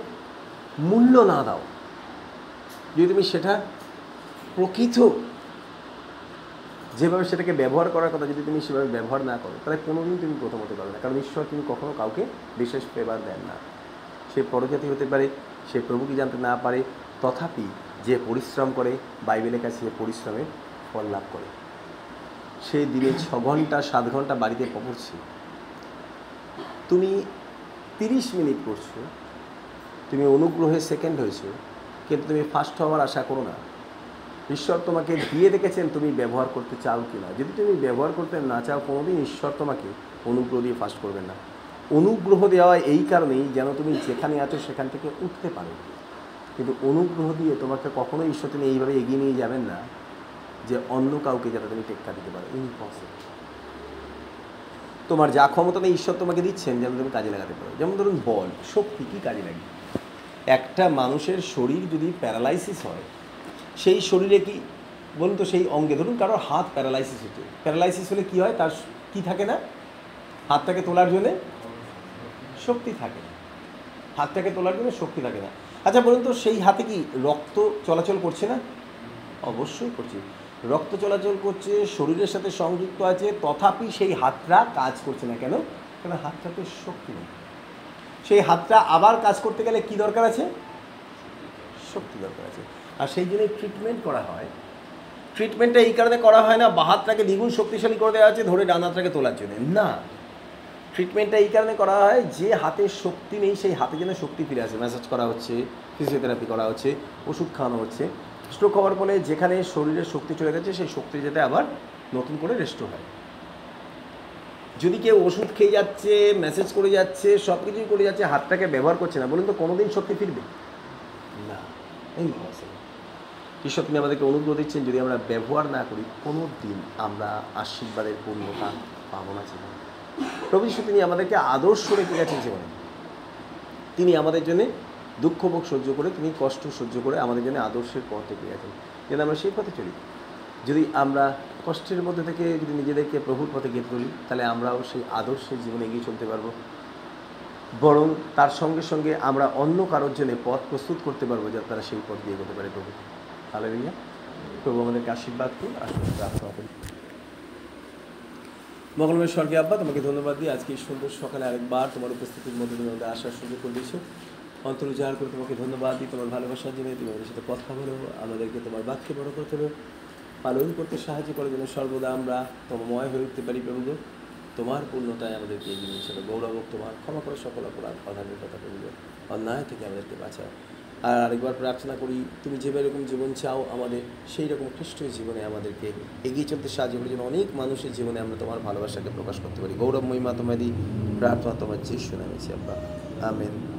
মূল্য না দাও যদি তুমি সেটা প্রকৃত যেভাবে সেটাকে ব্যবহার করার কথা যদি তুমি সেভাবে ব্যবহার না করো, তাহলে কোনোদিন তুমি প্রথম হতে পারবে না। কারণ ঈশ্বর তিনি কখনো কাউকে বিশেষ ফেভার দেন না। সে পরজাতি হতে পারে, সে প্রভুকে জানতে না পারে, তথাপি যে পরিশ্রম করে, বাইবেলের কাছে সে পরিশ্রমের ফল লাভ করে। সে দিনে ছ ঘণ্টা, সাত ঘণ্টা বাড়িতে পড়ছে তুমি তিরিশ মিনিট করছ তুমি অনুগ্রহে সেকেন্ড হয়েছো কিন্তু তুমি ফার্স্ট হওয়ার আশা করো না। ঈশ্বর তোমাকে দিয়ে রেখেছেন তুমি ব্যবহার করতে চাও কি না। যদি তুমি ব্যবহার করতে না চাও, কোনোদিন ঈশ্বর তোমাকে অনুগ্রহ দিয়ে ফার্স্ট করবেন না। অনুগ্রহ দেওয়া এই কারণেই যেন তুমি যেখানে আছো সেখান থেকে উঠতে পারো। কিন্তু অনুগ্রহ দিয়ে তোমাকে কখনোই ঈশ্বর তিনি এইভাবে এগিয়ে নিয়ে যাবেন না যে অন্য কাউকে যাতে তুমি টেক্কা দিতে পারো। ইম্পসিবল তোমার যা ক্ষমতা নেই, ঈশ্বর তোমাকে দিচ্ছেন যেন তুমি কাজে লাগাতে পারো। যেমন ধরুন বল, শক্তি কী কাজে লাগে একটা মানুষের শরীর যদি প্যারালাইসিস হয়, সেই শরীরে কি, বলুন তো সেই অঙ্গে, ধরুন কারোর হাত প্যারালাইসিস হচ্ছে। প্যারালাইসিস হলে কি হয়, তার কি থাকে না? হাতটাকে তোলার জন্যে শক্তি থাকে। হাতটাকে তোলার জন্য শক্তি থাকে না। আচ্ছা বলুন তো, সেই হাতে কি রক্ত চলাচল করছে না? অবশ্যই করছে। রক্ত চলাচল করছে, শরীরের সাথে সংযুক্ত আছে, তথাপি সেই হাতটা কাজ করছে না কেন? কেন হাতটাতে শক্তি নেই। সেই হাতটা আবার কাজ করতে গেলে কি দরকার আছে? শক্তি দরকার আছে। আর সেই জন্যই ট্রিটমেন্ট করা হয়। ট্রিটমেন্টটা এই কারণে করা হয় না, বা হাতটাকে দ্বিগুণ শক্তিশালী করে দেওয়া আছে, ধরে ডান হাতটাকে তোলার জন্য। না। ট্রিটমেন্টটা এই কারণে করা হয় যে হাতে শক্তি নেই, সেই হাতে যেন শক্তি ফিরে আসে। ম্যাসাজ করা হচ্ছে ফিজিওথেরাপি করা হচ্ছে, ওষুধ খাওয়ানো হচ্ছে। স্ট্রোক হওয়ার ফলে যেখানে শরীরের শক্তি চলে গেছে, সেই শক্তি যাতে আবার নতুন করে রেস্টোর হয়। যদি কেউ ওষুধ খেয়ে যাচ্ছে মেসেজ করে যাচ্ছে সব কিছুই করে যাচ্ছে, হাতটাকে ব্যবহার করছে না, বলুন তো কোনোদিন শক্তি ফিরবে? না ইম্পসিবল ঈশ্বর তিনি আমাদেরকে অনুগ্রহ দিচ্ছেন, যদি আমরা ব্যবহার না করি কোনো দিন আমরা আশীর্বাদের পূর্ণতা পাবো না জীবনে। প্রভু তিনি আমাদেরকে আদর্শ রেখে গেছেন জীবনে। তিনি আমাদের জন্য দুঃখ ভোগ সহ্য করে, তিনি কষ্ট সহ্য করে আমাদের জন্য আদর্শের পথ রেখে গেছেন। যেন আমরা সেই পথে চলি যদি আমরা কষ্টের মধ্যে থেকে যদি নিজেদেরকে প্রভুর পথে গেঁথে তুলি, তাহলে আমরাও সেই আদর্শের জীবনে এগিয়ে চলতে পারব। বরং তার সঙ্গে সঙ্গে আমরা অন্য কারোর জন্য পথ প্রস্তুত করতে পারব যাতে তারা সেই পথ দিয়ে এগোতে পারে প্রভু। তাহলে প্রভু আমাদেরকে আশীর্বাদ করুন প্রার্থনা করি মঙ্গলময় স্বর্গে আব্বা, তোমাকে ধন্যবাদ দিই। আজকে সুন্দর সকালে আরেকবার তোমার উপস্থিতির মধ্যে তুমি আমাদের আসার সুযোগ করে দিয়েছ। অন্তর করে তোমাকে ধন্যবাদ দিই। তোমার ভালোবাসার জন্য তুমি আমাদের সাথে কথা বলো। আমাদেরকে তোমার বাক্যে বড় করে তোলো। পালন করতে সাহায্য করে যেন সর্বদা আমরা তোমাময় হয়ে উঠতে পারি প্রভু তোমার পূর্ণতায় আমাদেরকে এগিয়ে নিয়ে চলো গৌরব তোমার, ক্ষমা করো সকল অপরাধ, অধার্মিক কথা প্রভু অন্যায় থেকে আমাদেরকে বাঁচাও। আর আরেকবার প্রার্থনা করি, তুমি যে এরকম জীবন চাও, আমাদের সেই রকম খ্রিস্টীয় জীবনে আমাদেরকে এগিয়ে চলতে সাহায্য করে যেন অনেক মানুষের জীবনে আমরা তোমার ভালোবাসাকে প্রকাশ করতে পারি। গৌরব মহিমা তোমায় দিই প্রার্থনা তোমার যিশু নামেছি আব্বা আমেন।